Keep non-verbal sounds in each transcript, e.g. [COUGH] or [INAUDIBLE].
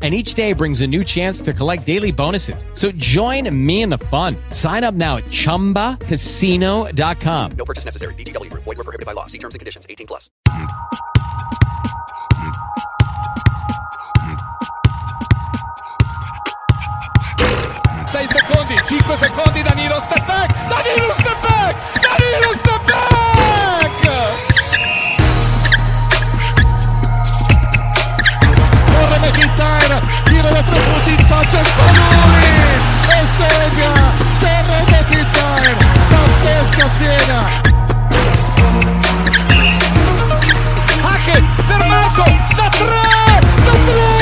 And each day brings a new chance to collect daily bonuses. So join me in the fun. Sign up now at chumbacasino.com. No purchase necessary. VGW Group. Void were prohibited by law. See terms and conditions. 18 plus. Sei secondi, 5 secondi, Danilo step back, Danilo step back, Danilo step back! Corre McIntyre, tiro da tre punti in faccia, Spanoli, e segna, Terry McIntyre, pazzesca Siena. Hackett, fermato, da tre, da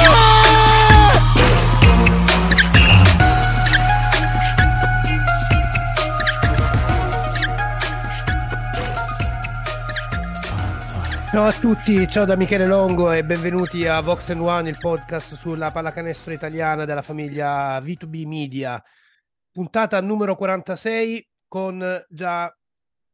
Ciao a tutti, ciao da Michele Longo e benvenuti a Vox and One, il podcast sulla pallacanestro italiana della famiglia V2B Media. Puntata numero 46 con già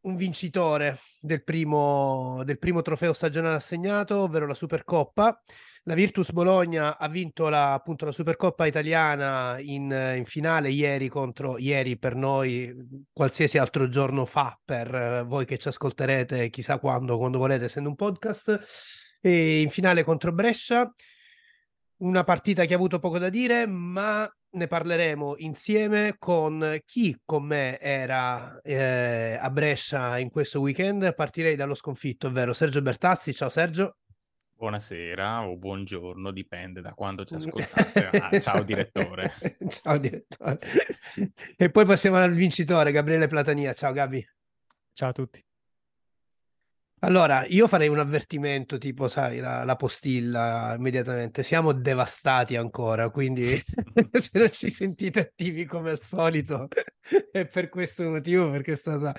un vincitore del primo, del primo trofeo stagionale assegnato, ovvero la Supercoppa. La Virtus Bologna ha vinto la, appunto la Supercoppa italiana in, in finale ieri contro, ieri per noi, qualsiasi altro giorno fa per eh, voi che ci ascolterete chissà quando, quando volete, essendo un podcast, e in finale contro Brescia. Una partita che ha avuto poco da dire, ma ne parleremo insieme con chi con me era eh, a Brescia in questo weekend. Partirei dallo sconfitto, ovvero Sergio Bertazzi. Ciao Sergio. Buonasera o buongiorno, dipende da quando ci ascoltate. Ah, [LAUGHS] ciao direttore. [LAUGHS] ciao direttore. e poi passiamo al vincitore, Gabriele Platania. Ciao Gabi. Ciao a tutti. Allora, io farei un avvertimento tipo, sai, la, la postilla immediatamente. Siamo devastati ancora, quindi [LAUGHS] se non ci sentite attivi come al solito è per questo motivo, perché è stata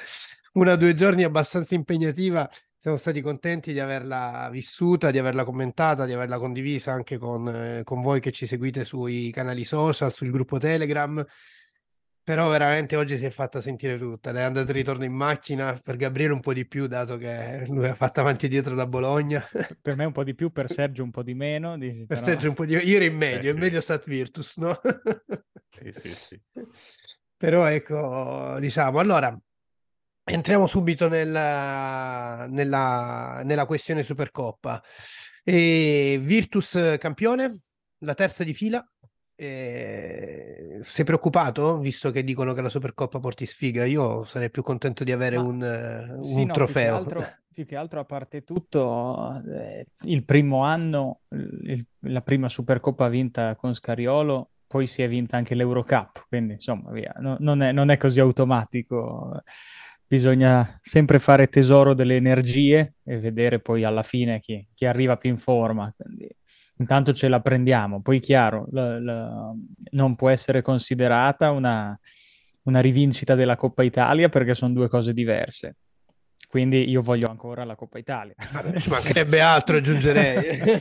una o due giorni abbastanza impegnativa. Siamo stati contenti di averla vissuta, di averla commentata, di averla condivisa anche con, eh, con voi che ci seguite sui canali social, sul gruppo Telegram. Però veramente oggi si è fatta sentire tutta. Lei è andata e ritorno in macchina per Gabriele un po' di più, dato che lui ha fatto avanti e dietro da Bologna. Per me un po' di più, per Sergio un po' di meno. Dici, per però... Sergio un po' di Io ero in medio, Eh, in sì. medio Stat Virtus, no? Sì, sì, sì. [LAUGHS] Però ecco, diciamo, allora, entriamo subito nella, nella, nella questione Supercoppa. E Virtus campione, la terza di fila. E sei preoccupato, visto che dicono che la Supercoppa porti sfiga? Io sarei più contento di avere Ma- un, un Sì, no, più che trofeo. altro, [LAUGHS] più che altro, a parte tutto, eh, il primo anno, il- la prima Supercoppa vinta con Scariolo, poi si è vinta anche l'Eurocup, quindi insomma, via, no- non è, non è così automatico. Bisogna sempre fare tesoro delle energie e vedere poi alla fine chi, chi arriva più in forma. Quindi, intanto ce la prendiamo. Poi, chiaro, la- la- non può essere considerata una, una rivincita della Coppa Italia perché sono due cose diverse. Quindi io voglio ancora la Coppa Italia. Ma ci mancherebbe altro, aggiungerei. [LAUGHS]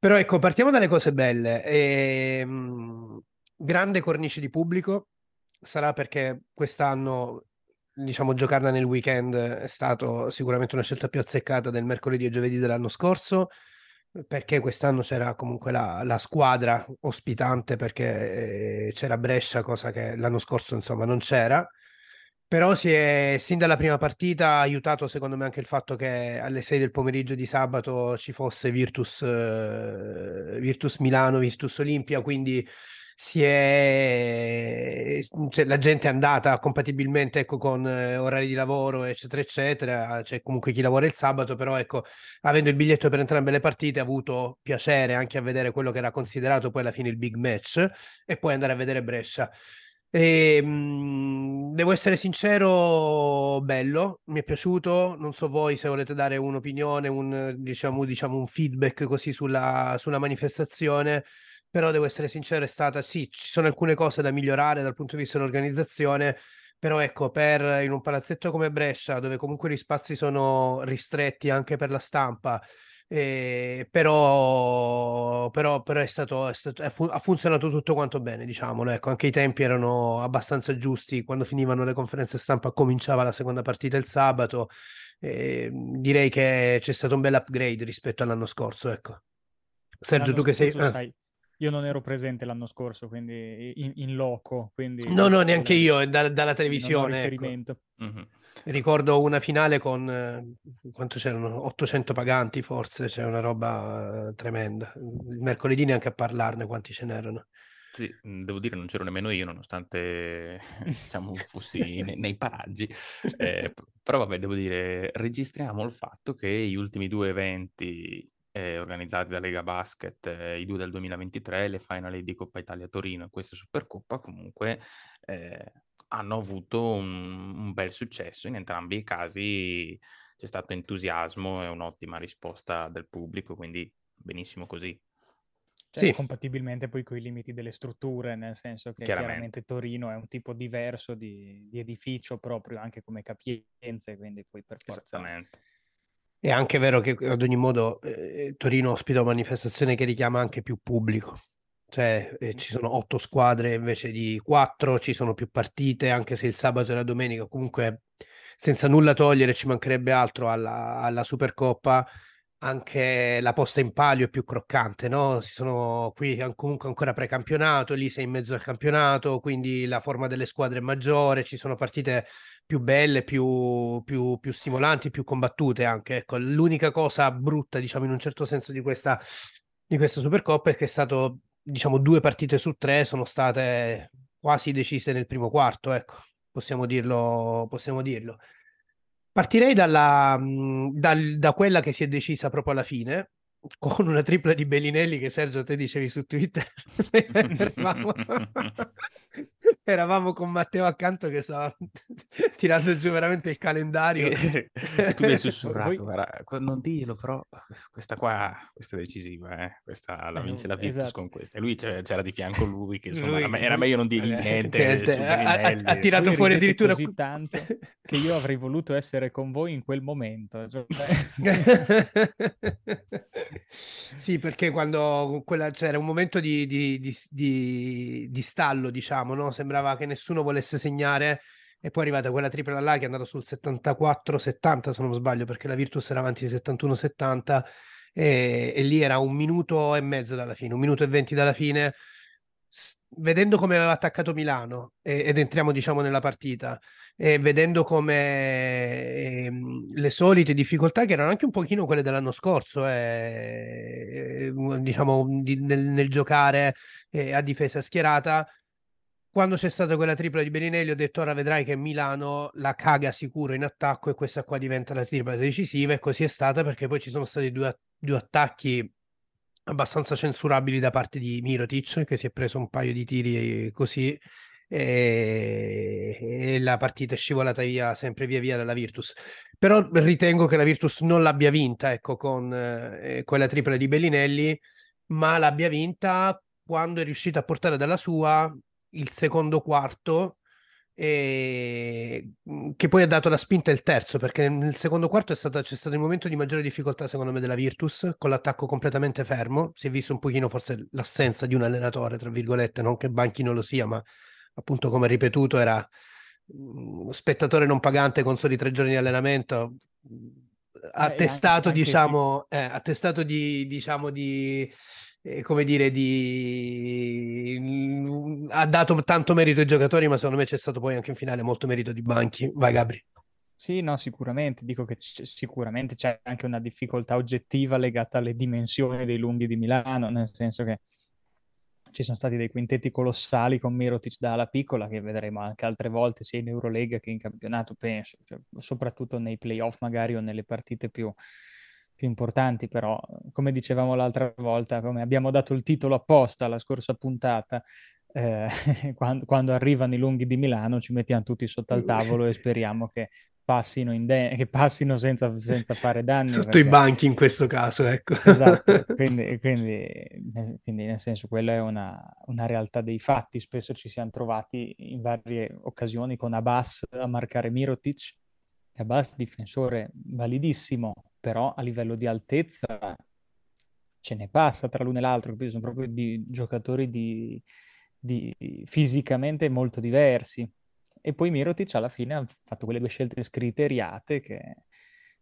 Però ecco, partiamo dalle cose belle. Ehm, grande cornice di pubblico, sarà perché quest'anno diciamo, giocarla nel weekend è stato sicuramente una scelta più azzeccata del mercoledì e giovedì dell'anno scorso, perché quest'anno c'era comunque la, la squadra ospitante, perché eh, c'era Brescia, cosa che l'anno scorso insomma non c'era. Però si è, sin dalla prima partita, aiutato secondo me anche il fatto che alle 6 del pomeriggio di sabato ci fosse Virtus, eh, Virtus Milano, Virtus Olimpia, quindi si è, cioè, la gente è andata compatibilmente ecco, con eh, orari di lavoro, eccetera, eccetera. C'è comunque chi lavora il sabato, però ecco, avendo il biglietto per entrambe le partite, ha avuto piacere anche a vedere quello che era considerato poi alla fine il big match e poi andare a vedere Brescia. E, mh, devo essere sincero, bello, mi è piaciuto. Non so voi se volete dare un'opinione, un, diciamo, diciamo un feedback così sulla, sulla manifestazione però devo essere sincero, è stata sì, ci sono alcune cose da migliorare dal punto di vista dell'organizzazione, però ecco, per in un palazzetto come Brescia, dove comunque gli spazi sono ristretti anche per la stampa, eh, però, però, però è stato, è stato è fu- ha funzionato tutto quanto bene, diciamolo, ecco, anche i tempi erano abbastanza giusti, quando finivano le conferenze stampa cominciava la seconda partita il sabato, eh, direi che c'è stato un bel upgrade rispetto all'anno scorso, ecco. Sergio, L'anno tu che sei... ah. sai, io non ero presente l'anno scorso, quindi in, in loco, quindi No, no, neanche io, è da- dalla televisione, ecco. riferimento. Mhm. Ricordo una finale con eh, quanto c'erano? 800 paganti, forse c'è una roba eh, tremenda. Il mercoledì neanche a parlarne quanti ce n'erano. Sì, devo dire non c'ero nemmeno io, nonostante [LAUGHS] diciamo, fossi [LAUGHS] ne- nei paraggi. Eh, però vabbè, devo dire, registriamo il fatto che gli ultimi due eventi eh, organizzati da Lega Basket, eh, i due del 2023, le finali di Coppa Italia Torino e questa Supercoppa, comunque eh, hanno avuto un, un bel successo. In entrambi i casi c'è stato entusiasmo e un'ottima risposta del pubblico, quindi benissimo così. Cioè, Sì. compatibilmente poi con i limiti delle strutture, nel senso che Chiaramente. chiaramente Torino è un tipo diverso di, di edificio proprio anche come capienze, quindi poi per forza Esattamente. È anche vero che ad ogni modo eh, Torino ospita una manifestazione che richiama anche più pubblico. Cioè, eh, ci sono otto squadre invece di quattro, ci sono più partite, anche se il sabato e la domenica, comunque senza nulla togliere, ci mancherebbe altro alla, alla Supercoppa, anche la posta in palio è più croccante, no? Si sono qui comunque ancora precampionato, lì sei in mezzo al campionato, quindi la forma delle squadre è maggiore, ci sono partite più belle, più, più, più stimolanti, più combattute anche. Ecco, l'unica cosa brutta, diciamo, in un certo senso di questa, di questa Supercoppa è che è stato, diciamo, due partite su tre sono state quasi decise nel primo quarto, ecco, possiamo dirlo, possiamo dirlo. Partirei dalla, dal- da quella che si è decisa proprio alla fine, con una tripla di Bellinelli che Sergio te dicevi su Twitter. [LAUGHS] [LAUGHS] [LAUGHS] [LAUGHS] eravamo... con Matteo accanto che stava [LAUGHS] tirando giù veramente il calendario. tu mi hai sussurrato, guarda, non dirlo, però questa qua, questa è decisiva, eh. Questa la Eh, vince la Virtus esatto. con questa. E lui c'era, di fianco lui, che insomma, Lui- era, me- era meglio non dirgli Eh, niente. Niente, ha- ha- tirato Voi fuori addirittura così tanto [LAUGHS] che io avrei voluto essere con voi in quel momento. cioè- Sì, perché quando quella- c'era un momento di- di- di- di stallo, diciamo, no? Sembrava che nessuno volesse segnare e poi è arrivata quella tripla là che è andata sul 74-70, se non sbaglio, perché la Virtus era avanti 71-70 e, e lì era un minuto e mezzo dalla fine, un minuto e venti dalla fine. S- Vedendo come aveva attaccato Milano e- ed entriamo, diciamo, nella partita e vedendo come ehm, le solite difficoltà che erano anche un pochino quelle dell'anno scorso, eh, eh, diciamo, di- nel, nel giocare eh, a difesa schierata. Quando c'è stata quella tripla di Bellinelli, ho detto: Ora vedrai che Milano la caga sicuro in attacco e questa qua diventa la tripla decisiva. E così è stata perché poi ci sono stati due, due attacchi abbastanza censurabili da parte di Mirotic, che si è preso un paio di tiri così e, e la partita è scivolata via sempre via via dalla Virtus. Però ritengo che la Virtus non l'abbia vinta, ecco, con eh, quella tripla di Bellinelli, ma l'abbia vinta quando è riuscita a portare dalla sua il secondo quarto e mh, che poi ha dato la spinta il terzo, perché nel secondo quarto è stata- c'è stato il momento di maggiore difficoltà, secondo me, della Virtus, con l'attacco completamente fermo. Si è visto un pochino forse l'assenza di un allenatore, tra virgolette, non che Banchi non lo sia, ma appunto come ripetuto era mh, spettatore non pagante con soli tre giorni di allenamento, Eh, testato, anche- anche diciamo, eh, ha testato di, diciamo, di, eh, come dire, di... mh, ha dato tanto merito ai giocatori, ma secondo me c'è stato poi anche in finale molto merito di Banchi. Vai Gabri. Sì, no, sicuramente. Dico che c- sicuramente c'è anche una difficoltà oggettiva legata alle dimensioni dei lunghi di Milano, nel senso che ci sono stati dei quintetti colossali con Mirotic da ala piccola che vedremo anche altre volte, sia in Eurolega che in campionato, penso, cioè, soprattutto nei playoff magari o nelle partite più, più importanti, però come dicevamo l'altra volta, come abbiamo dato il titolo apposta alla scorsa puntata, eh, [LAUGHS] quando, quando arrivano i lunghi di Milano ci mettiamo tutti sotto al tavolo e speriamo che passino, inde- che passino senza, senza fare danni. Sotto perché- i banchi in questo caso, ecco. Esatto, [LAUGHS] quindi, quindi, nel- quindi nel senso quella è una, una realtà dei fatti. Spesso ci siamo trovati in varie occasioni con Abbas a marcare Mirotic. Abbas difensore validissimo, però a livello di altezza ce ne passa tra l'uno e l'altro, capito? Sono proprio di giocatori di, di- fisicamente molto diversi. E poi Mirotic alla fine ha fatto quelle due scelte scriteriate che,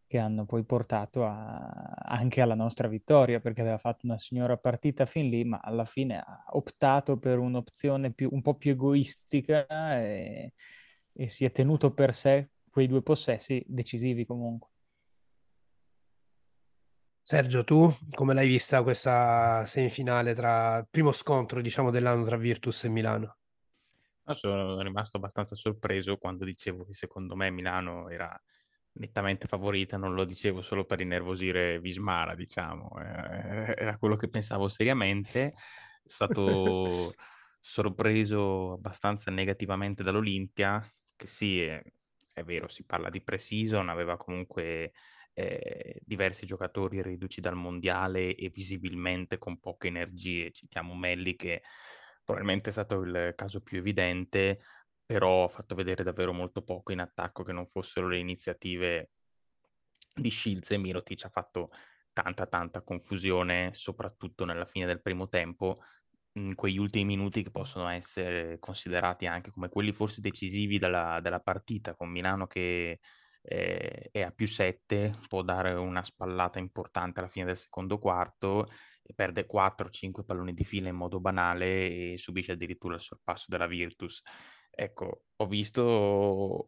che hanno poi portato a- anche alla nostra vittoria, perché aveva fatto una signora partita fin lì, ma alla fine ha optato per un'opzione più- un po' più egoistica e, e si è tenuto per sé quei due possessi decisivi comunque. Sergio, tu come l'hai vista questa semifinale tra il primo scontro, diciamo, dell'anno tra Virtus e Milano? No, sono rimasto abbastanza sorpreso quando dicevo che secondo me Milano era nettamente favorita, non lo dicevo solo per innervosire Vismara, diciamo, eh, era quello che pensavo seriamente. È stato [LAUGHS] sorpreso abbastanza negativamente dall'Olimpia, che sì, è, è vero, si parla di pre-season, aveva comunque eh, diversi giocatori riduci dal mondiale e visibilmente con poche energie. Citiamo Melli che probabilmente è stato il caso più evidente, però ha fatto vedere davvero molto poco in attacco che non fossero le iniziative di Shields e Mirotic ha fatto tanta tanta confusione, soprattutto nella fine del primo tempo, in quegli ultimi minuti che possono essere considerati anche come quelli forse decisivi della, della partita, con Milano che eh, è a più 7, può dare una spallata importante alla fine del secondo quarto perde 4-5 palloni di fila in modo banale e subisce addirittura il sorpasso della Virtus. Ecco, ho visto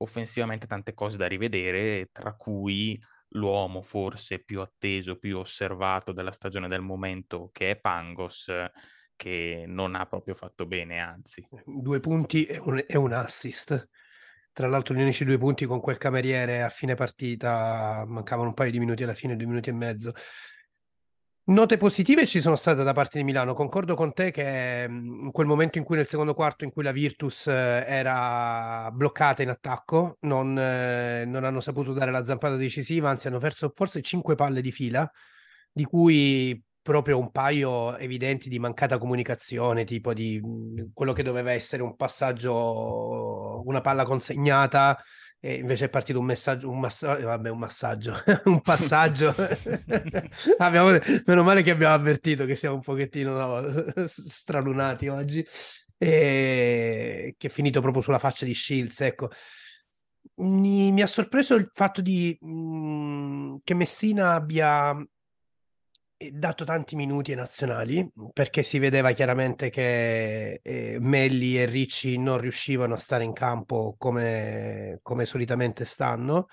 offensivamente tante cose da rivedere, tra cui l'uomo forse più atteso, più osservato della stagione del momento, che è Pangos, che non ha proprio fatto bene, anzi. Due punti e un, e un assist. Tra l'altro gli unici due punti con quel cameriere a fine partita, mancavano un paio di minuti alla fine, due minuti e mezzo. Note positive ci sono state da parte di Milano. Concordo con te che mh, in quel momento in cui nel secondo quarto in cui la Virtus eh, era bloccata in attacco, non, eh, non hanno saputo dare la zampata decisiva, anzi hanno perso forse cinque palle di fila, di cui proprio un paio evidenti di mancata comunicazione, tipo di mh, quello che doveva essere un passaggio, una palla consegnata e invece è partito un messaggio, un massaggio, vabbè, un massaggio, [LAUGHS] un passaggio. [LAUGHS] abbiamo, meno male che abbiamo avvertito che siamo un pochettino no, stralunati oggi, e che è finito proprio sulla faccia di Shields, ecco. Mi, mi ha sorpreso il fatto di, mh, che Messina abbia dato tanti minuti ai nazionali perché si vedeva chiaramente che eh, Melli e Ricci non riuscivano a stare in campo come, come solitamente stanno.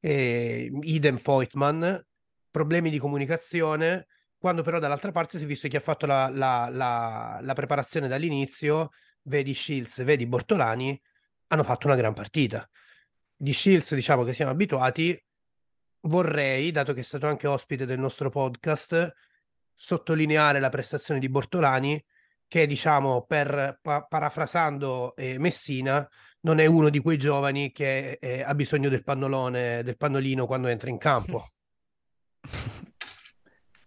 E, idem Voigtman, problemi di comunicazione. Quando però dall'altra parte si è visto chi ha fatto la, la, la, la preparazione dall'inizio, vedi Shields, vedi Bortolani, hanno fatto una gran partita. Di Shields diciamo che siamo abituati, vorrei, dato che è stato anche ospite del nostro podcast, sottolineare la prestazione di Bortolani, che diciamo, per pa- parafrasando eh, Messina, non è uno di quei giovani che eh, ha bisogno del pannolone, del pannolino quando entra in campo. [LAUGHS]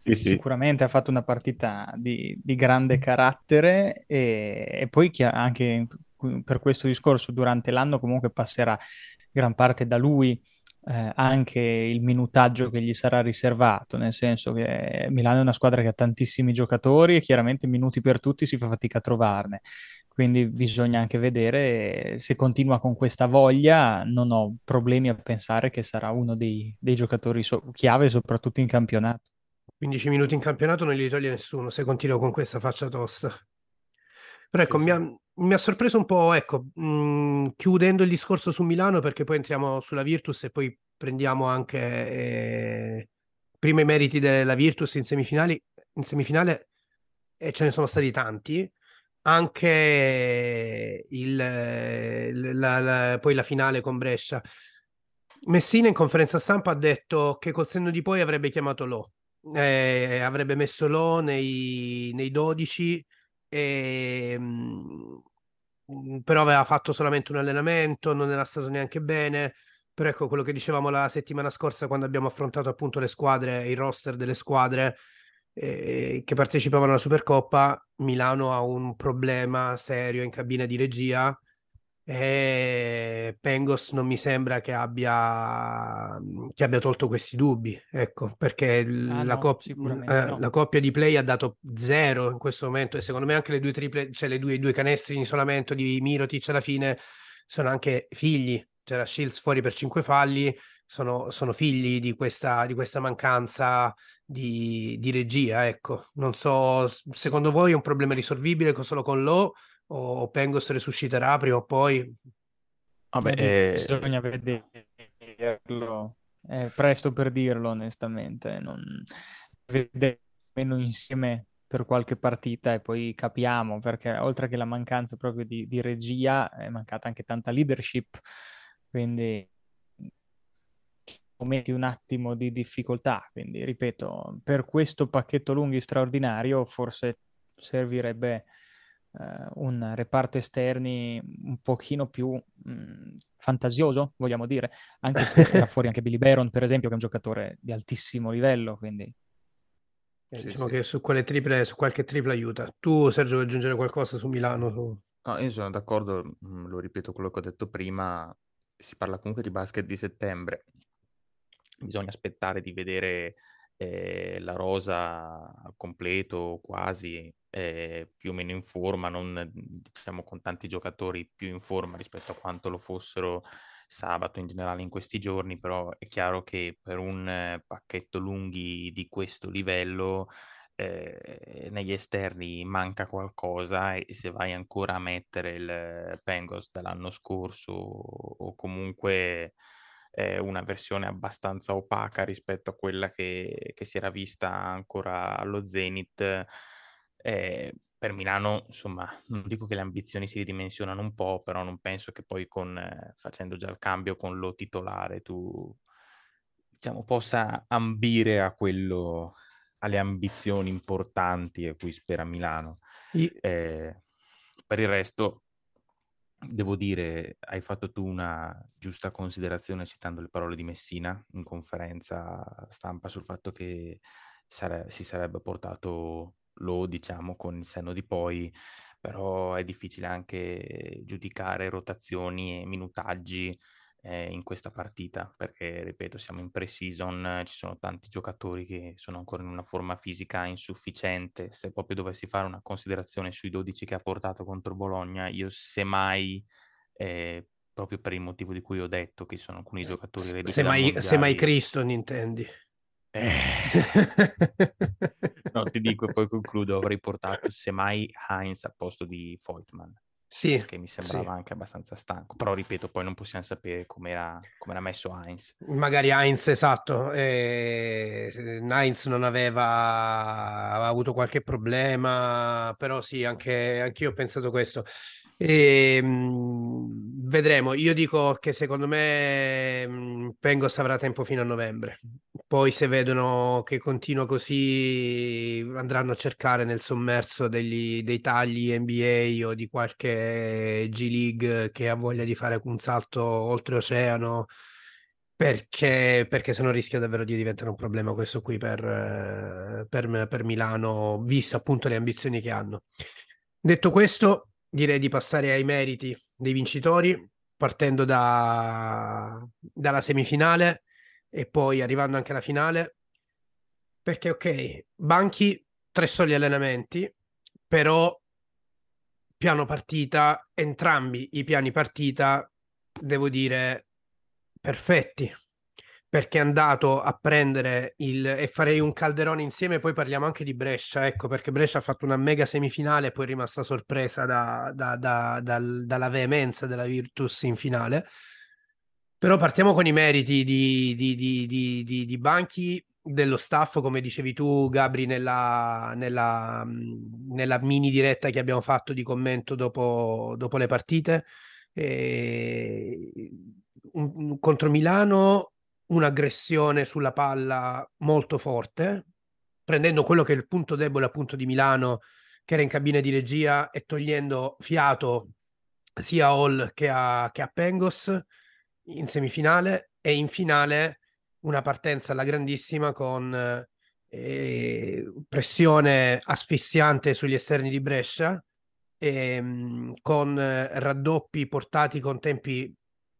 Sì, sì. Sicuramente ha fatto una partita di, di grande carattere e, e poi chi ha- anche per questo discorso durante l'anno comunque passerà gran parte da lui eh, anche il minutaggio che gli sarà riservato, nel senso che Milano è una squadra che ha tantissimi giocatori e chiaramente minuti per tutti si fa fatica a trovarne. Quindi bisogna anche vedere se continua con questa voglia, non ho problemi a pensare che sarà uno dei, dei giocatori so- chiave, soprattutto in campionato. 15 minuti in campionato non li toglie nessuno se continua con questa faccia tosta. Però ecco, Sì, mi ha, mi ha sorpreso un po', ecco, mh, chiudendo il discorso su Milano perché poi entriamo sulla Virtus e poi prendiamo anche eh, prima i meriti della Virtus in semifinali, in semifinale e ce ne sono stati tanti. Anche il, la- la- poi la finale con Brescia. Messina in conferenza stampa ha detto che col senno di poi avrebbe chiamato Lo, eh, avrebbe messo Lo nei, nei 12, e, mm, però aveva fatto solamente un allenamento, non era stato neanche bene. Però ecco quello che dicevamo la settimana scorsa quando abbiamo affrontato appunto le squadre, il roster delle squadre eh, che partecipavano alla Supercoppa, Milano ha un problema serio in cabina di regia e Pengos non mi sembra che abbia, che abbia tolto questi dubbi, ecco, perché l- Ah, la, no, cop- eh, no. la coppia di play ha dato zero in questo momento e secondo me anche le due triple, cioè le due, i due canestri in isolamento di Mirotic alla fine sono anche figli, c'era Shields fuori per cinque falli, sono, sono figli di questa, di questa mancanza di, di regia, ecco. Non so, secondo voi è un problema risolvibile solo con Lo o Pengos resusciterà prima o poi? Vabbè, Eh, Bisogna vederlo. È presto per dirlo, onestamente. Non... Vedere meno insieme per qualche partita e poi capiamo, perché oltre che la mancanza proprio di, di regia, è mancata anche tanta leadership, quindi momenti un attimo di difficoltà. Quindi, ripeto, per questo pacchetto lunghi straordinario, forse servirebbe un reparto esterni un pochino più mh, fantasioso, vogliamo dire, anche se era [LAUGHS] fuori anche Billy Baron, per esempio, che è un giocatore di altissimo livello, quindi Eh, Sì, diciamo sì. che su quelle triple, su qualche tripla aiuta. Tu, Sergio, vuoi aggiungere qualcosa su Milano? Su- No, io sono d'accordo, lo ripeto quello che ho detto prima, si parla comunque di basket di settembre, bisogna aspettare di vedere eh, la rosa al completo, quasi, eh, più o meno in forma, non diciamo con tanti giocatori più in forma rispetto a quanto lo fossero sabato in generale in questi giorni, però è chiaro che per un pacchetto lunghi di questo livello eh, negli esterni manca qualcosa e se vai ancora a mettere il Pengos dell'anno scorso o comunque eh, una versione abbastanza opaca rispetto a quella che, che si era vista ancora allo Zenith, eh, per Milano, insomma, non dico che le ambizioni si ridimensionano un po', però non penso che poi con, eh, facendo già il cambio con lo titolare tu diciamo, possa ambire a quello, alle ambizioni importanti a cui spera Milano. I- Eh, per il resto, devo dire, hai fatto tu una giusta considerazione citando le parole di Messina in conferenza stampa sul fatto che sare- si sarebbe portato lo, diciamo, con il senno di poi, però è difficile anche giudicare rotazioni e minutaggi eh, in questa partita, perché, ripeto, siamo in pre-season, ci sono tanti giocatori che sono ancora in una forma fisica insufficiente. Se proprio dovessi fare una considerazione sui 12 che ha portato contro Bologna, io semmai, eh, proprio per il motivo di cui ho detto che sono alcuni giocatori Se reduci se dal mai, se mai mondiali- Cristo, intendi. eh, [LAUGHS] no, ti dico e poi concludo, avrei portato semmai Heinz al posto di Voigtman Sì, perché mi sembrava sì. anche abbastanza stanco. Però ripeto, poi non possiamo sapere com'era, com'era messo Heinz. Magari Heinz, esatto. eh, Heinz non aveva, aveva avuto qualche problema, però sì, anche, anche io ho pensato questo. E, mh, vedremo. Io dico che secondo me mh, Pengos avrà tempo fino a novembre. Poi, se vedono che continua così, andranno a cercare nel sommerso degli, dei tagli NBA o di qualche G League che ha voglia di fare un salto oltreoceano perché, perché se no rischia davvero di diventare un problema questo qui per, per, per Milano, visto appunto le ambizioni che hanno. Detto questo, direi di passare ai meriti dei vincitori. partendo da, dalla semifinale e poi arrivando anche alla finale, perché ok, banchi tre soli allenamenti, però piano partita, entrambi i piani partita, devo dire, perfetti perché è andato a prendere il e farei un calderone insieme, poi parliamo anche di Brescia, ecco perché Brescia ha fatto una mega semifinale e poi è rimasta sorpresa da, da, da, dal, dalla veemenza della Virtus in finale. Però partiamo con i meriti di, di, di, di Banchi, dello staff, come dicevi tu, Gabri, nella, nella, nella, mini diretta che abbiamo fatto di commento dopo, dopo le partite. E... Un, contro Milano un'aggressione sulla palla molto forte, prendendo quello che è il punto debole appunto di Milano, che era in cabina di regia, e togliendo fiato sia a Hall che a, che a Pengos in semifinale e in finale una partenza alla grandissima con eh, pressione asfissiante sugli esterni di Brescia ehm, con eh, raddoppi portati con tempi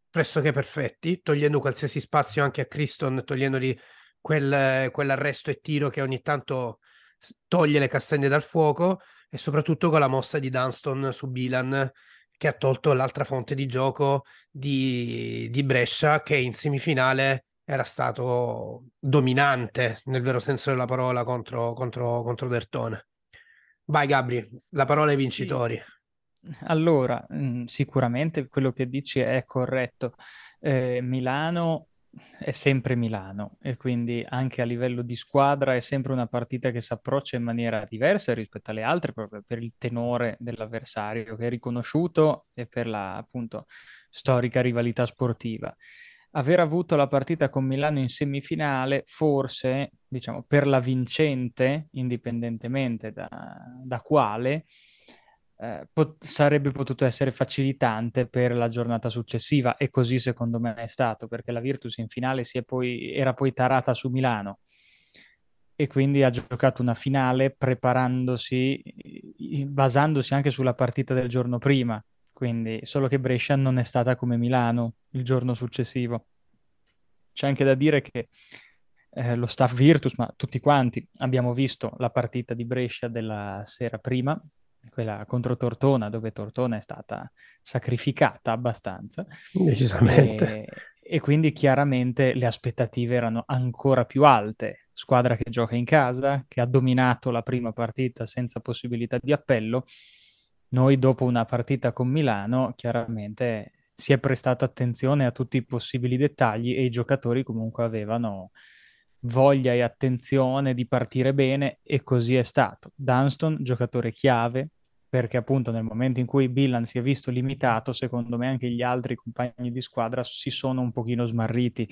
pressoché perfetti, togliendo qualsiasi spazio anche a Criston, togliendogli quel, quell'arresto e tiro che ogni tanto toglie le castagne dal fuoco e soprattutto con la mossa di Dunston su Bilan che ha tolto l'altra fonte di gioco di, di Brescia che in semifinale era stato dominante nel vero senso della parola contro, contro, contro Dertone. Vai Gabri, la parola ai vincitori. Sì. Allora, mh, sicuramente quello che dici è corretto. Eh, Milano è sempre Milano e quindi anche a livello di squadra è sempre una partita che si approccia in maniera diversa rispetto alle altre proprio per il tenore dell'avversario che è riconosciuto e per la appunto storica rivalità sportiva. Aver avuto la partita con Milano in semifinale forse, diciamo, per la vincente, indipendentemente da, da quale, eh, pot- sarebbe potuto essere facilitante per la giornata successiva e così secondo me è stato perché la Virtus in finale poi, era poi tarata su Milano e quindi ha giocato una finale preparandosi, basandosi anche sulla partita del giorno prima, quindi solo che Brescia non è stata come Milano il giorno successivo. C'è anche da dire che eh, lo staff Virtus, ma tutti quanti, abbiamo visto la partita di Brescia della sera prima, quella contro Tortona, dove Tortona è stata sacrificata abbastanza. Decisamente. E, e quindi chiaramente le aspettative erano ancora più alte. Squadra che gioca in casa, che ha dominato la prima partita senza possibilità di appello. Noi dopo una partita con Milano, chiaramente si è prestato attenzione a tutti i possibili dettagli e i giocatori comunque avevano voglia e attenzione di partire bene e così è stato. Dunston, giocatore chiave, perché appunto nel momento in cui Billan si è visto limitato, secondo me anche gli altri compagni di squadra si sono un pochino smarriti,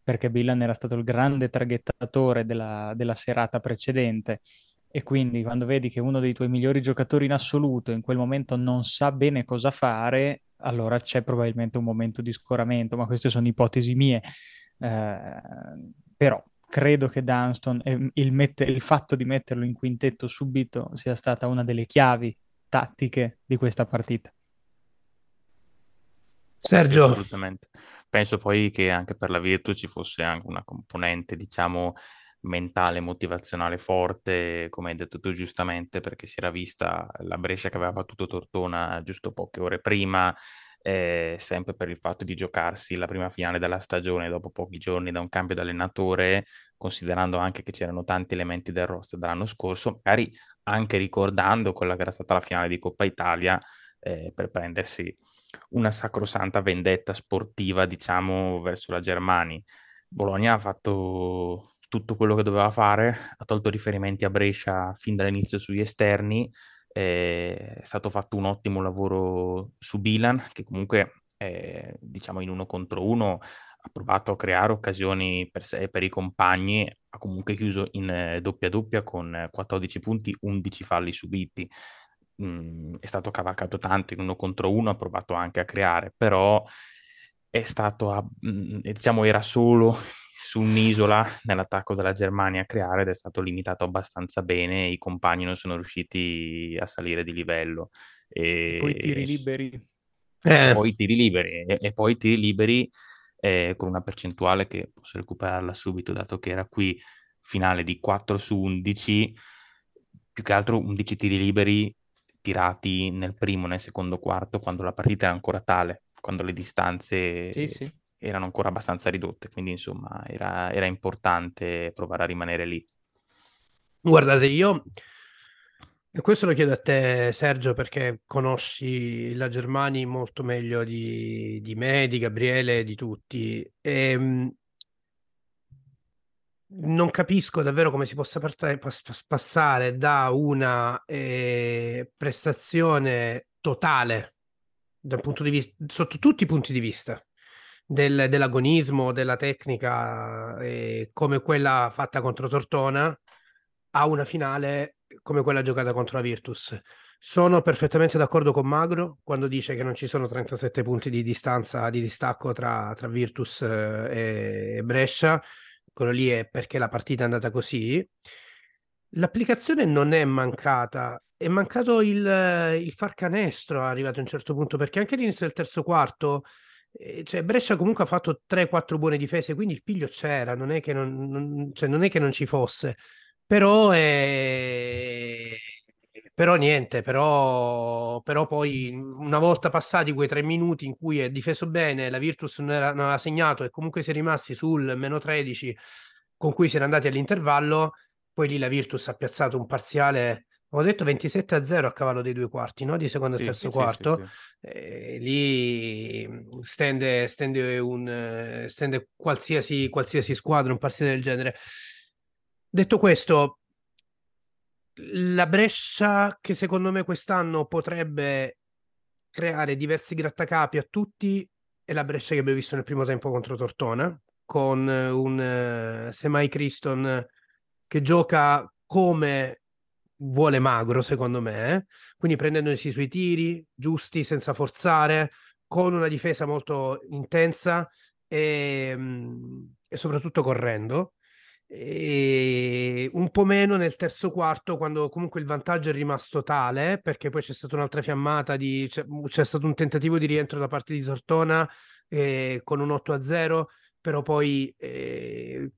perché Billan era stato il grande traghettatore della, della serata precedente e quindi quando vedi che uno dei tuoi migliori giocatori in assoluto in quel momento non sa bene cosa fare, allora c'è probabilmente un momento di scoramento, ma queste sono ipotesi mie. Eh, però credo che Dunston, eh, il, mette- il fatto di metterlo in quintetto subito sia stata una delle chiavi tattiche di questa partita. Sergio. Sì, assolutamente. Penso poi che anche per la Virtus ci fosse anche una componente, diciamo, mentale, motivazionale forte, come hai detto tu giustamente, perché si era vista la Brescia che aveva battuto Tortona giusto poche ore prima, eh, sempre per il fatto di giocarsi la prima finale della stagione dopo pochi giorni da un cambio di allenatore, considerando anche che c'erano tanti elementi del roster dell'anno scorso, magari anche ricordando quella che era stata la finale di Coppa Italia eh, per prendersi una sacrosanta vendetta sportiva, diciamo, verso la Germania. Bologna ha fatto tutto quello che doveva fare, ha tolto riferimenti a Brescia fin dall'inizio sugli esterni, è stato fatto un ottimo lavoro su Bilan, che comunque, eh, diciamo, in uno contro uno ha provato a creare occasioni per sé e per i compagni, ha comunque chiuso in eh, doppia doppia con 14 punti, 11 falli subiti. Mm, è stato cavalcato tanto in uno contro uno, ha provato anche a creare, però è stato, a, mm, diciamo, era solo su un'isola nell'attacco della Germania a creare ed è stato limitato abbastanza bene, i compagni non sono riusciti a salire di livello. E, poi tiri liberi Eh. poi tiri liberi, e, e poi tiri liberi eh, con una percentuale che posso recuperarla subito, dato che era qui finale di 4 su 11, più che altro 11 tiri liberi tirati nel primo, nel secondo quarto, quando la partita era ancora tale, quando le distanze Sì, sì. Erano ancora abbastanza ridotte, quindi insomma era, era importante provare a rimanere lì. Guardate, io, e questo lo chiedo a te, Sergio, perché conosci la Germania molto meglio di, di me, di Gabriele, di tutti. Ehm, non capisco davvero come si possa partare- pas- pas- passare da una eh, prestazione totale dal punto di vista, sotto tutti i punti di vista, del- dell'agonismo, della tecnica, eh, come quella fatta contro Tortona, a una finale come quella giocata contro la Virtus. Sono perfettamente d'accordo con Magro quando dice che non ci sono 37 punti di distanza, di distacco tra, tra Virtus eh, e Brescia. Quello lì è perché la partita è andata così. L'applicazione non è mancata, è mancato il, il far canestro arrivato a un certo punto, perché anche all'inizio del terzo quarto, cioè Brescia comunque ha fatto 3-4 buone difese, quindi il piglio c'era, non è che non, non- cioè, non è che non ci fosse. Però, eh, però niente, però, però poi una volta passati quei tre minuti in cui è difeso bene, la Virtus non, era- non aveva segnato e comunque si è rimasti sul meno 13 con cui si era andati all'intervallo, poi lì la Virtus ha piazzato un parziale, ho detto 27 a 0 a cavallo dei due quarti, no? Di secondo e Sì, terzo sì, quarto. sì. Eh, lì stende, stende, un, eh, stende qualsiasi, qualsiasi squadra un parziale del genere. Detto questo, la Brescia che secondo me quest'anno potrebbe creare diversi grattacapi a tutti è la Brescia che abbiamo visto nel primo tempo contro Tortona, con eh, un eh, Semai Criston che gioca come vuole Magro, secondo me, eh. quindi prendendosi sui tiri giusti, senza forzare, con una difesa molto intensa e, mm, e soprattutto correndo. E un po' meno nel terzo quarto, quando comunque il vantaggio è rimasto tale, perché poi c'è stata un'altra fiammata di c'è, c'è stato un tentativo di rientro da parte di Tortona eh, con un 8 a 0, però poi eh,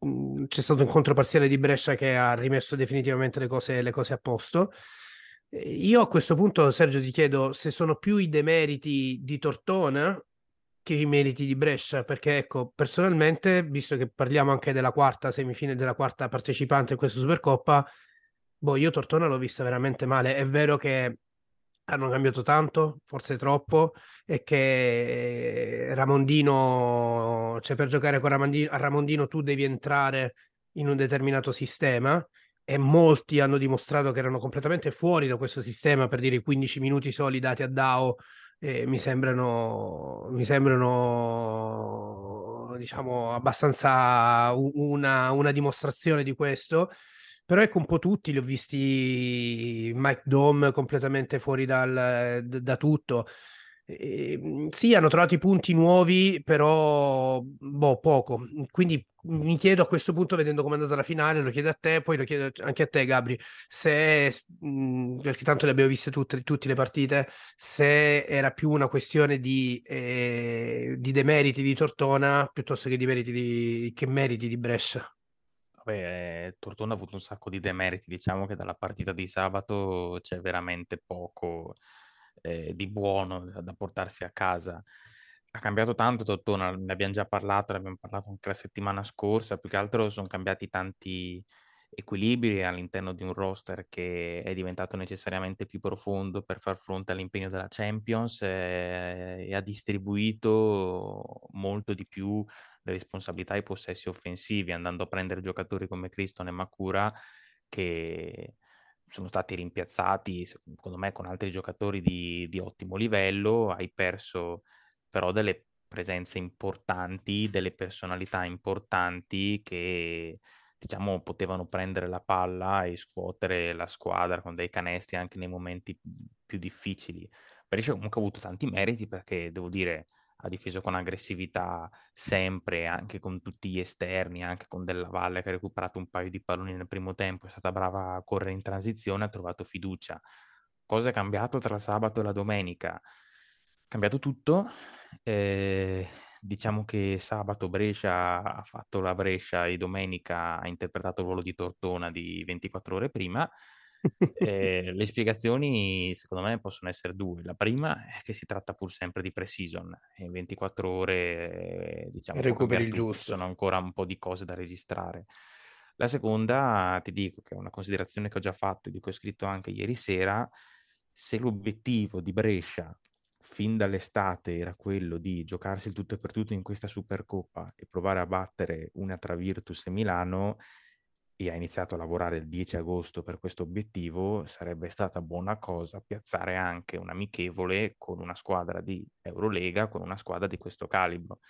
c'è stato un incontro parziale di Brescia che ha rimesso definitivamente le cose, le cose a posto. Eh, Io a questo punto, Sergio, ti chiedo se sono più i demeriti di Tortona che i meriti di Brescia, perché ecco, personalmente, visto che parliamo anche della quarta semifine, della quarta partecipante in questa Supercoppa, boh, io Tortona l'ho vista veramente male. È vero che hanno cambiato tanto, forse troppo, e che Ramondino, cioè per giocare con Ramondino, a Ramondino tu devi entrare in un determinato sistema e molti hanno dimostrato che erano completamente fuori da questo sistema per dire i 15 minuti soli dati a Dao eh, mi sembrano, mi sembrano diciamo abbastanza una, una dimostrazione di questo però ecco un po' tutti li ho visti Mike Dome completamente fuori dal, da tutto Eh, sì, hanno trovato i punti nuovi, però boh, poco. Quindi mi chiedo a questo punto, vedendo come è andata la finale, lo chiedo a te, poi lo chiedo anche a te, Gabri, se, mh, perché tanto le abbiamo viste tutte, tutte le partite, se era più una questione di, eh, di demeriti di Tortona piuttosto che di meriti di, che meriti di Brescia. Vabbè, eh, Tortona ha avuto un sacco di demeriti, diciamo che dalla partita di sabato c'è veramente poco eh, di buono da portarsi a casa. Ha cambiato tanto Tortona, ne abbiamo già parlato, ne abbiamo parlato anche la settimana scorsa, più che altro sono cambiati tanti equilibri all'interno di un roster che è diventato necessariamente più profondo per far fronte all'impegno della Champions eh, e ha distribuito molto di più le responsabilità e i possessi offensivi, andando a prendere giocatori come Criston e Makura che sono stati rimpiazzati, secondo me, con altri giocatori di, di ottimo livello. Hai perso però delle presenze importanti, delle personalità importanti che diciamo potevano prendere la palla e scuotere la squadra con dei canestri anche nei momenti più difficili. Brescia comunque ha avuto tanti meriti perché devo dire ha difeso con aggressività sempre, anche con tutti gli esterni, anche con Della Valle che ha recuperato un paio di palloni nel primo tempo, è stata brava a correre in transizione, ha trovato fiducia. Cosa è cambiato tra sabato e la domenica? cambiato tutto. Eh, diciamo che sabato Brescia ha fatto la Brescia e domenica ha interpretato il ruolo di Tortona di 24 ore prima. [LAUGHS] Eh, le spiegazioni, secondo me, possono essere due. La prima è che si tratta pur sempre di pre-season. In 24 ore, eh, diciamo, Recuperi il giusto. Sono ancora un po' di cose da registrare. La seconda, ti dico che è una considerazione che ho già fatto e di cui ho scritto anche ieri sera, se l'obiettivo di Brescia fin dall'estate era quello di giocarsi il tutto e per tutto in questa Supercoppa e provare a battere una tra Virtus e Milano e ha iniziato a lavorare il 10 agosto per questo obiettivo, sarebbe stata buona cosa piazzare anche un amichevole con una squadra di Eurolega, con una squadra di questo calibro.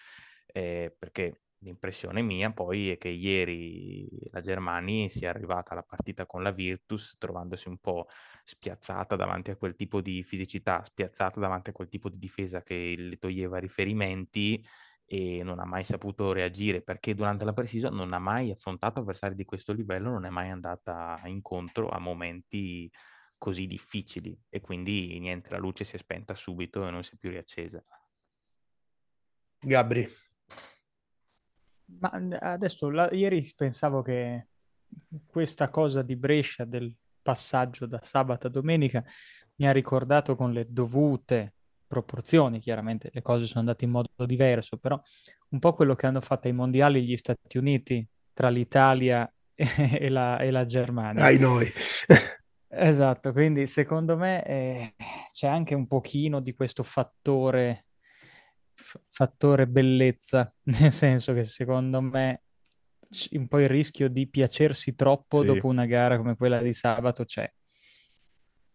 Eh, perché L'impressione mia poi è che ieri la Germania sia arrivata alla partita con la Virtus trovandosi un po' spiazzata davanti a quel tipo di fisicità, spiazzata davanti a quel tipo di difesa che le toglieva riferimenti e non ha mai saputo reagire perché durante la pre-season non ha mai affrontato avversari di questo livello, non è mai andata incontro a momenti così difficili e quindi niente, la luce si è spenta subito e non si è più riaccesa. Gabri. Ma adesso, la, ieri pensavo che questa cosa di Brescia del passaggio da sabato a domenica mi ha ricordato con le dovute proporzioni, chiaramente le cose sono andate in modo diverso, però un po' quello che hanno fatto ai mondiali gli Stati Uniti tra l'Italia [LAUGHS] e la, e la Germania. Ai noi. esatto, quindi secondo me eh, c'è anche un pochino di questo fattore fattore bellezza, [LAUGHS] nel senso che secondo me un po' il rischio di piacersi troppo Sì. dopo una gara come quella di sabato c'è.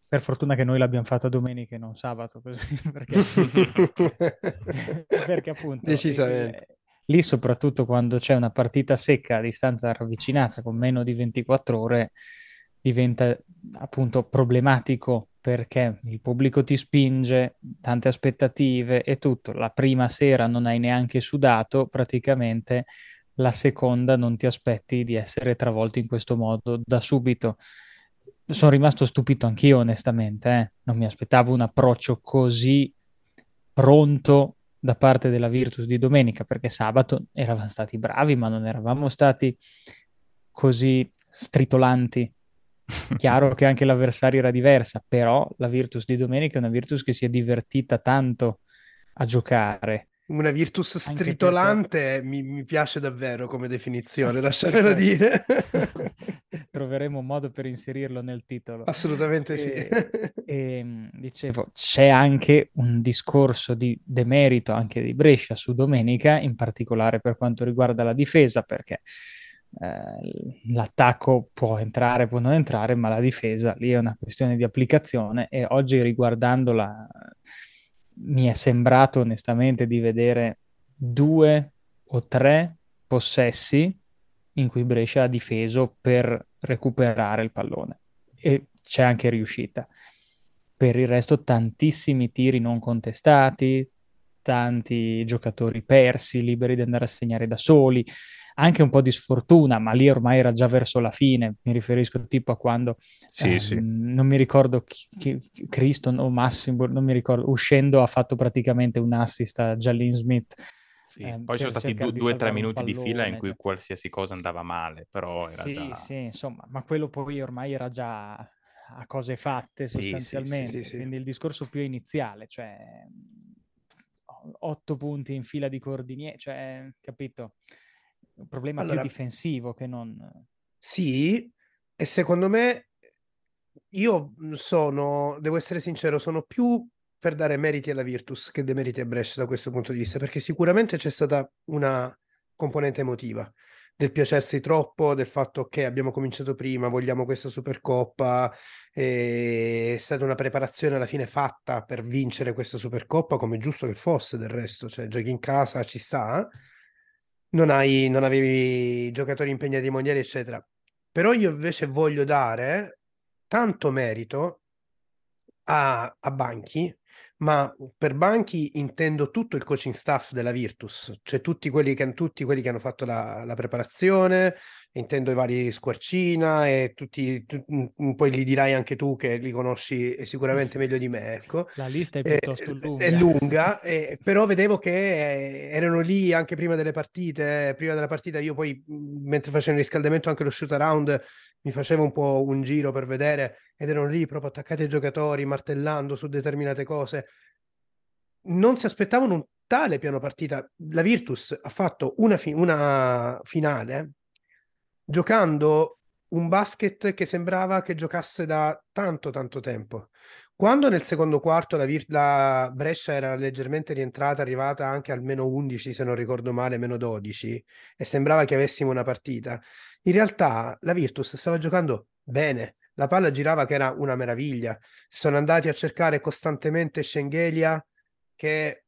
Per fortuna che noi l'abbiamo fatta domenica e non sabato, così, [LAUGHS] perché, [LAUGHS] perché appunto Decisamente. eh, lì soprattutto quando c'è una partita secca a distanza ravvicinata con meno di 24 ore diventa appunto problematico perché il pubblico ti spinge, tante aspettative e tutto. La prima sera non hai neanche sudato, praticamente la seconda non ti aspetti di essere travolto in questo modo da subito. Sono rimasto stupito anch'io, onestamente, eh. Non mi aspettavo un approccio così pronto da parte della Virtus di domenica, perché sabato eravamo stati bravi, ma non eravamo stati così stritolanti. [LAUGHS] Chiaro che anche l'avversario era diversa, però la Virtus di domenica è una Virtus che si è divertita tanto a giocare. Una Virtus stritolante mi, mi piace davvero come definizione, [LAUGHS] lasciamelo Ecco. dire. [LAUGHS] Troveremo un modo per inserirlo nel titolo. Assolutamente sì. E, e, mh, dicevo, c'è anche un discorso di demerito anche di Brescia su domenica, in particolare per quanto riguarda la difesa, perché eh, l'attacco può entrare, può non entrare, ma la difesa lì è una questione di applicazione e oggi riguardandola mi è sembrato onestamente di vedere due o tre possessi in cui Brescia ha difeso per recuperare il pallone e c'è anche riuscita. Per il resto tantissimi tiri non contestati, tanti giocatori persi, liberi di andare a segnare da soli, anche un po' di sfortuna, ma lì ormai era già verso la fine. Mi riferisco tipo a quando Sì, ehm, sì. non mi ricordo chi, chi- Criston o Massimo, non mi ricordo, uscendo ha fatto praticamente un assist a Jalen Smith. Sì, ehm, Poi ci sono stati due o tre minuti di fila in pallone, cui cioè. qualsiasi cosa andava male, però era Sì, già... sì, insomma, ma quello poi ormai era già a cose fatte sostanzialmente, quindi il discorso più iniziale, cioè otto punti in fila di cordiniere, cioè, capito? Un problema Allora- più difensivo che non... Sì, e secondo me io sono, devo essere sincero, sono più per dare meriti alla Virtus che demeriti a Brescia da questo punto di vista, perché sicuramente c'è stata una componente emotiva del piacersi troppo, del fatto che abbiamo cominciato prima, vogliamo questa Supercoppa, è stata una preparazione alla fine fatta per vincere questa Supercoppa, come giusto che fosse del resto, cioè giochi in casa, ci sta, non hai, non avevi giocatori impegnati mondiali, eccetera. Però io invece voglio dare tanto merito a, a Banchi, ma per Banchi intendo tutto il coaching staff della Virtus, cioè tutti quelli che, tutti quelli che hanno fatto la, la preparazione, intendo i vari Squarcina e tutti, tu- poi li dirai anche tu che li conosci sicuramente meglio di me, ecco. La lista è Eh, piuttosto lunga. È lunga, eh, però vedevo che eh, erano lì anche prima delle partite, prima della partita io poi mentre facevo il riscaldamento anche lo shoot around mi facevo un po' un giro per vedere ed erano lì proprio attaccati ai giocatori, martellando su determinate cose. Non si aspettavano un tale piano partita. La Virtus ha fatto una, fi- una finale giocando un basket che sembrava che giocasse da tanto tanto tempo. Quando nel secondo quarto la, Vir- la Brescia era leggermente rientrata, arrivata anche al meno 11, se non ricordo male, meno 12, e sembrava che avessimo una partita, in realtà la Virtus stava giocando bene, la palla girava che era una meraviglia. Sono andati a cercare costantemente Schengelia, che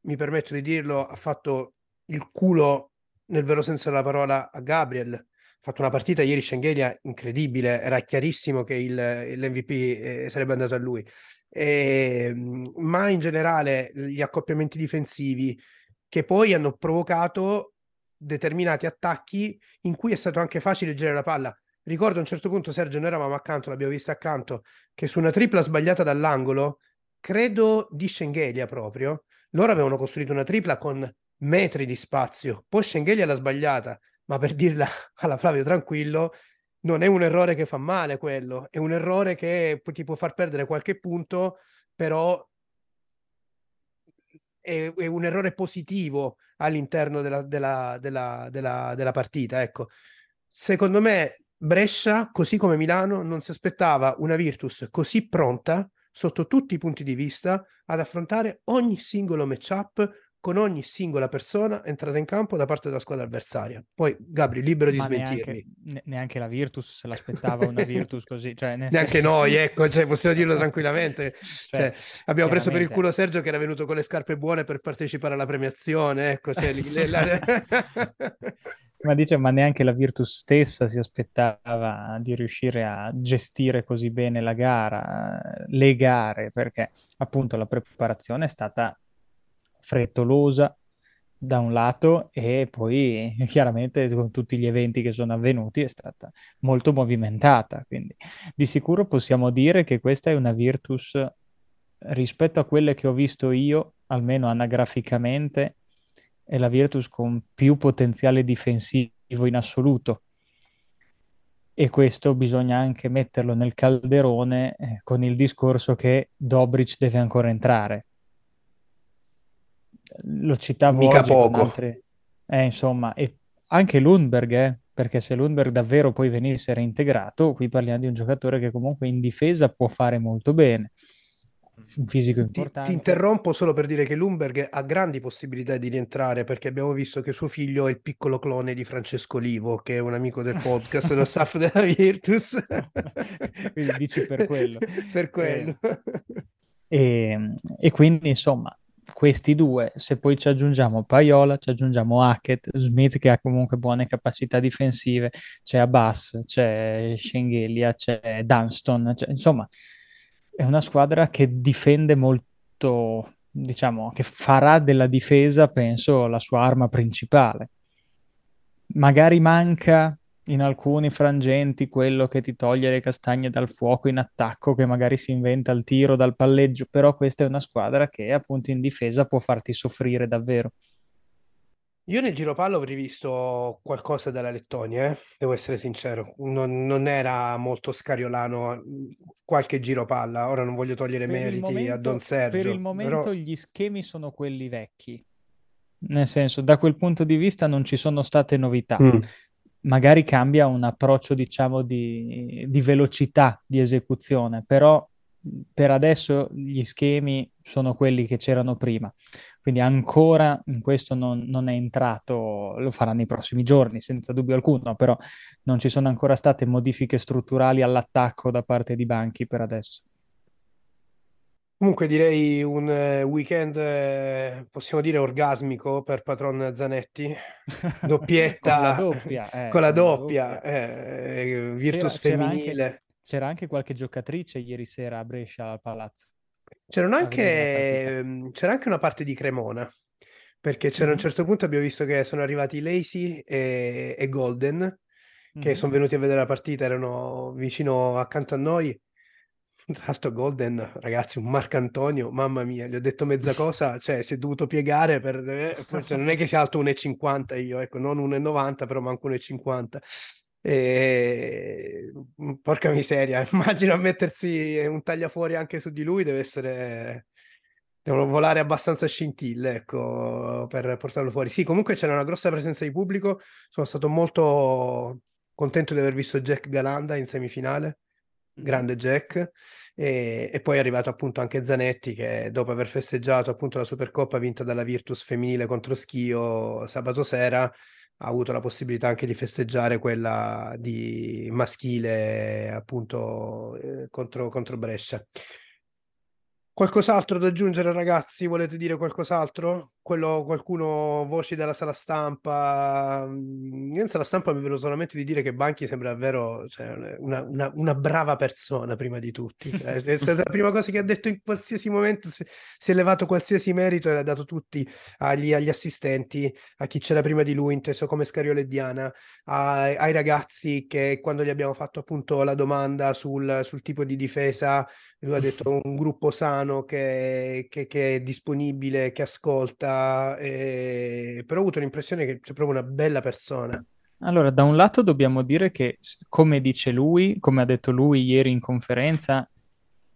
mi permetto di dirlo, ha fatto il culo nel vero senso della parola a Gabriel. Ha fatto una partita ieri Schengelia incredibile, era chiarissimo che il, l'MVP eh, sarebbe andato a lui. E, ma in generale gli accoppiamenti difensivi che poi hanno provocato determinati attacchi in cui è stato anche facile girare la palla. Ricordo a un certo punto, Sergio, noi eravamo accanto, l'abbiamo vista accanto, che su una tripla sbagliata dall'angolo, credo di Schengelia proprio, loro avevano costruito una tripla con metri di spazio, poi Schengelia l'ha sbagliata, ma per dirla [LAUGHS] alla Flavio tranquillo, non è un errore che fa male quello, è un errore che ti può far perdere qualche punto, però è, è un errore positivo all'interno della, della, della, della, partita. Ecco, secondo me Brescia, così come Milano, non si aspettava una Virtus così pronta sotto tutti i punti di vista ad affrontare ogni singolo matchup con ogni singola persona entrata in campo da parte della squadra avversaria. Poi Gabri, libero di Ma smentirmi. neanche, ne- neanche la Virtus se l'aspettava una [LAUGHS] Virtus così. Cioè, Neanche senso- noi, ecco, cioè, possiamo dirlo [LAUGHS] tranquillamente. Cioè, Cioè, abbiamo preso per il culo Sergio che era venuto con le scarpe buone per partecipare alla premiazione. Ecco, cioè, le- la- [LAUGHS] Ma dice, ma neanche la Virtus stessa si aspettava di riuscire a gestire così bene la gara, le gare, perché appunto la preparazione è stata frettolosa da un lato e poi [LAUGHS] chiaramente con tutti gli eventi che sono avvenuti è stata molto movimentata. Quindi di sicuro possiamo dire che questa è una Virtus rispetto a quelle che ho visto io, almeno anagraficamente, è la Virtus con più potenziale difensivo in assoluto. E questo bisogna anche metterlo nel calderone eh, con il discorso che Dobric deve ancora entrare. Lo citavo Mica oggi con poco. altri- eh, insomma, e anche Lundberg, eh, perché se Lundberg davvero poi venisse reintegrato, qui parliamo di un giocatore che comunque in difesa può fare molto bene. Un fisico Ti, importante. ti interrompo solo per dire che Lumberg ha grandi possibilità di rientrare perché abbiamo visto che suo figlio è il piccolo clone di Francesco Livo, che è un amico del podcast, dello staff [LAUGHS] della Virtus. Quindi dici per quello. [LAUGHS] per quello. E, e quindi, insomma, questi due, se poi ci aggiungiamo Paiola, ci aggiungiamo Hackett, Smith che ha comunque buone capacità difensive, c'è Abbas, c'è Schengelia, c'è Dunston, c'è- insomma, è una squadra che difende molto, diciamo, che farà della difesa, penso, la sua arma principale. Magari manca in alcuni frangenti quello che ti toglie le castagne dal fuoco in attacco, che magari si inventa il tiro dal palleggio, però questa è una squadra che appunto in difesa può farti soffrire davvero. Io nel giro pallo avrei visto qualcosa dalla Lettonia, eh, Devo essere sincero. Non, non era molto scariolano qualche giro palla. Ora non voglio togliere Per meriti a momento- Don Sergio. Per il momento però- gli schemi sono quelli vecchi. Nel senso, da quel punto di vista non ci sono state novità. Mm. Magari cambia un approccio, diciamo, di, di velocità di esecuzione, però per adesso gli schemi sono quelli che c'erano prima. Quindi ancora in questo non, non è entrato, lo farà nei prossimi giorni, senza dubbio alcuno, però non ci sono ancora state modifiche strutturali all'attacco da parte di Banchi per adesso. Comunque direi un eh, weekend, eh, possiamo dire orgasmico per patron Zanetti, [LAUGHS] doppietta Con la doppia, eh, con la doppia, doppia. eh, Virtus C'era- c'era anche- femminile. C'era anche qualche giocatrice ieri sera a Brescia al Palazzo. C'erano anche, ehm, c'era anche una parte di Cremona, perché c'era a un certo punto abbiamo visto che sono arrivati Lacey e, e Golden, che Mm. sono venuti a vedere la partita, erano vicino accanto a noi. L'altro Golden, ragazzi, un Marcantonio, mamma mia, gli ho detto mezza cosa, cioè si è dovuto piegare per... cioè, non è che sia alto 1,50 io, ecco, non 1,90, però manco 1,50. E... Porca miseria, [LAUGHS] immagino a mettersi un tagliafuori anche su di lui, deve essere... Devono volare abbastanza scintille, ecco, per portarlo fuori. Sì, comunque c'era una grossa presenza di pubblico, sono stato molto contento di aver visto Jack Galanda in semifinale, grande Jack, e, e poi è arrivato appunto anche Zanetti che dopo aver festeggiato appunto la Supercoppa vinta dalla Virtus femminile contro Schio sabato sera ha avuto la possibilità anche di festeggiare quella di maschile appunto eh, contro, contro Brescia. Qualcos'altro da aggiungere, ragazzi? Volete dire qualcos'altro? Quello, qualcuno, voci della sala stampa? Mm, Io in sala stampa mi venuto solamente di dire che Banchi sembra davvero cioè, una, una- una brava persona, prima di tutti. Cioè, è stata la prima cosa che ha detto in qualsiasi momento, si, si è levato qualsiasi merito e l'ha dato tutti agli, agli assistenti, a chi c'era prima di lui, inteso come Scariolo e Diana, ai, ai ragazzi che quando gli abbiamo fatto appunto la domanda sul, sul tipo di difesa lui ha detto un gruppo sano che, che- che è disponibile, che ascolta, e- però ho avuto l'impressione che c'è proprio una bella persona. Allora, da un lato dobbiamo dire che, come dice lui, come ha detto lui ieri in conferenza,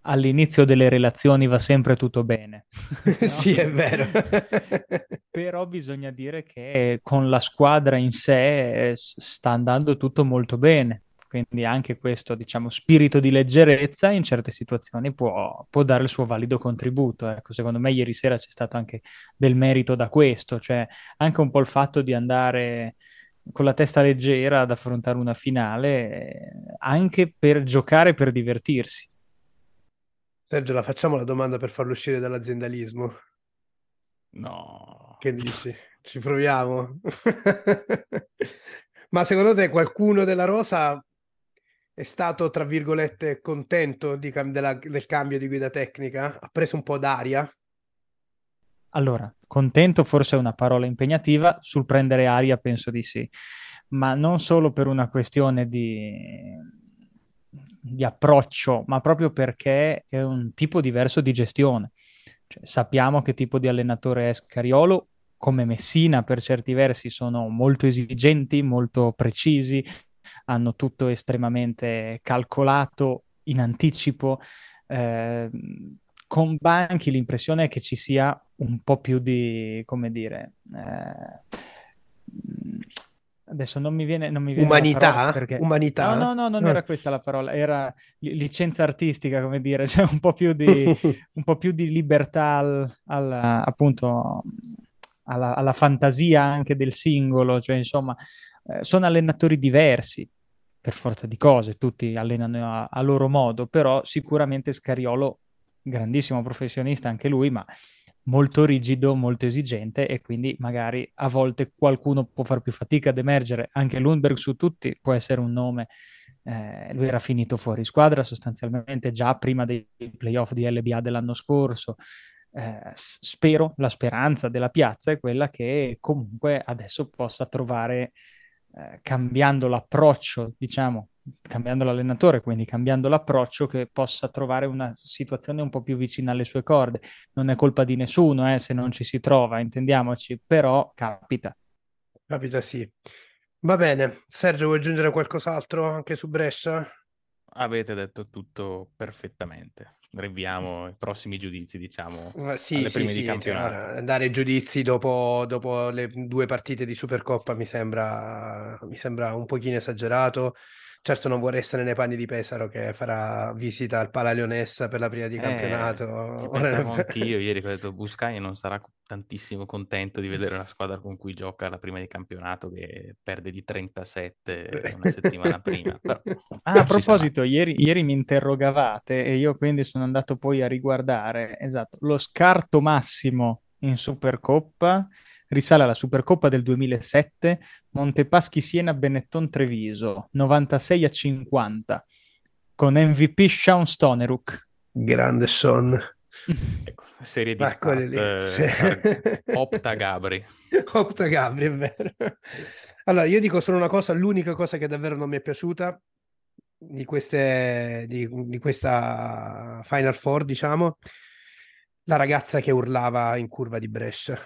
all'inizio delle relazioni va sempre tutto bene. [LAUGHS] no? Sì, è vero. [LAUGHS] Però bisogna dire che con la squadra in sé eh, sta andando tutto molto bene. Quindi anche questo, diciamo, spirito di leggerezza in certe situazioni può, può dare il suo valido contributo. Ecco, secondo me ieri sera c'è stato anche del merito da questo, cioè anche un po' il fatto di andare con la testa leggera ad affrontare una finale, eh, anche per giocare, per divertirsi. Sergio, la facciamo la domanda per farlo uscire dall'aziendalismo? No. Che dici? Ci proviamo? [LAUGHS] Ma secondo te qualcuno della Rosa è stato, tra virgolette, contento di della- del cambio di guida tecnica? Ha preso un po' d'aria? Allora, contento forse è una parola impegnativa, sul prendere aria penso di sì, ma non solo per una questione di, di approccio, ma proprio perché è un tipo diverso di gestione. Cioè, sappiamo che tipo di allenatore è Scariolo, come Messina per certi versi sono molto esigenti, molto precisi, hanno tutto estremamente calcolato in anticipo. Eh, con Banchi l'impressione è che ci sia un po' più di, come dire, eh, adesso non mi viene, non mi viene Umanità? perché... Umanità? No, no, no, non Ah. era questa la parola, era li- licenza artistica, come dire, [LAUGHS] cioè un po' più di, [LAUGHS] un po' più di libertà al, al- appunto alla, alla fantasia anche del singolo, cioè insomma eh, sono allenatori diversi per forza di cose, tutti allenano a, a loro modo, però sicuramente Scariolo, grandissimo professionista anche lui, ma molto rigido, molto esigente e quindi magari a volte qualcuno può far più fatica ad emergere, anche Lundberg su tutti può essere un nome eh, lui era finito fuori squadra sostanzialmente già prima dei playoff di LBA dell'anno scorso. Eh, spero, la speranza della piazza è quella che comunque adesso possa trovare, eh, cambiando l'approccio, diciamo, cambiando l'allenatore, quindi cambiando l'approccio, che possa trovare una situazione un po' più vicina alle sue corde. Non è colpa di nessuno, eh, se non ci si trova, intendiamoci, però capita. Capita sì. Va bene. Sergio, vuoi aggiungere qualcos'altro anche su Brescia? Avete detto tutto perfettamente. Arriviamo ai prossimi giudizi, diciamo, Sì, alle sì, prime sì, di campionato. dare giudizi dopo, dopo le due partite di Supercoppa mi sembra, mi sembra un pochino esagerato. Certo non vorrei essere nei panni di Pesaro che farà visita al Pala Leonessa per la prima di Eh, campionato. [LAUGHS] pensavo anch'io ieri, che ho detto Buscaglia non sarà tantissimo contento di vedere la squadra con cui gioca la prima di campionato che perde di 37 una settimana prima. [LAUGHS] Però, Ah, a proposito, ieri, ieri mi interrogavate e io quindi sono andato poi a riguardare, esatto, lo scarto massimo in Supercoppa risale alla Supercoppa del 2007, Montepaschi Siena Benetton Treviso, 96 a 50, con MVP Sean Stoneruk. Grande Sean. [LAUGHS] Ecco, serie di Ma stat, eh, sì. [LAUGHS] Opta Gabri. [LAUGHS] Opta Gabri, è vero. Allora, io dico solo una cosa, l'unica cosa che davvero non mi è piaciuta di queste, di, di questa Final Four, diciamo, la ragazza che urlava in curva di Brescia.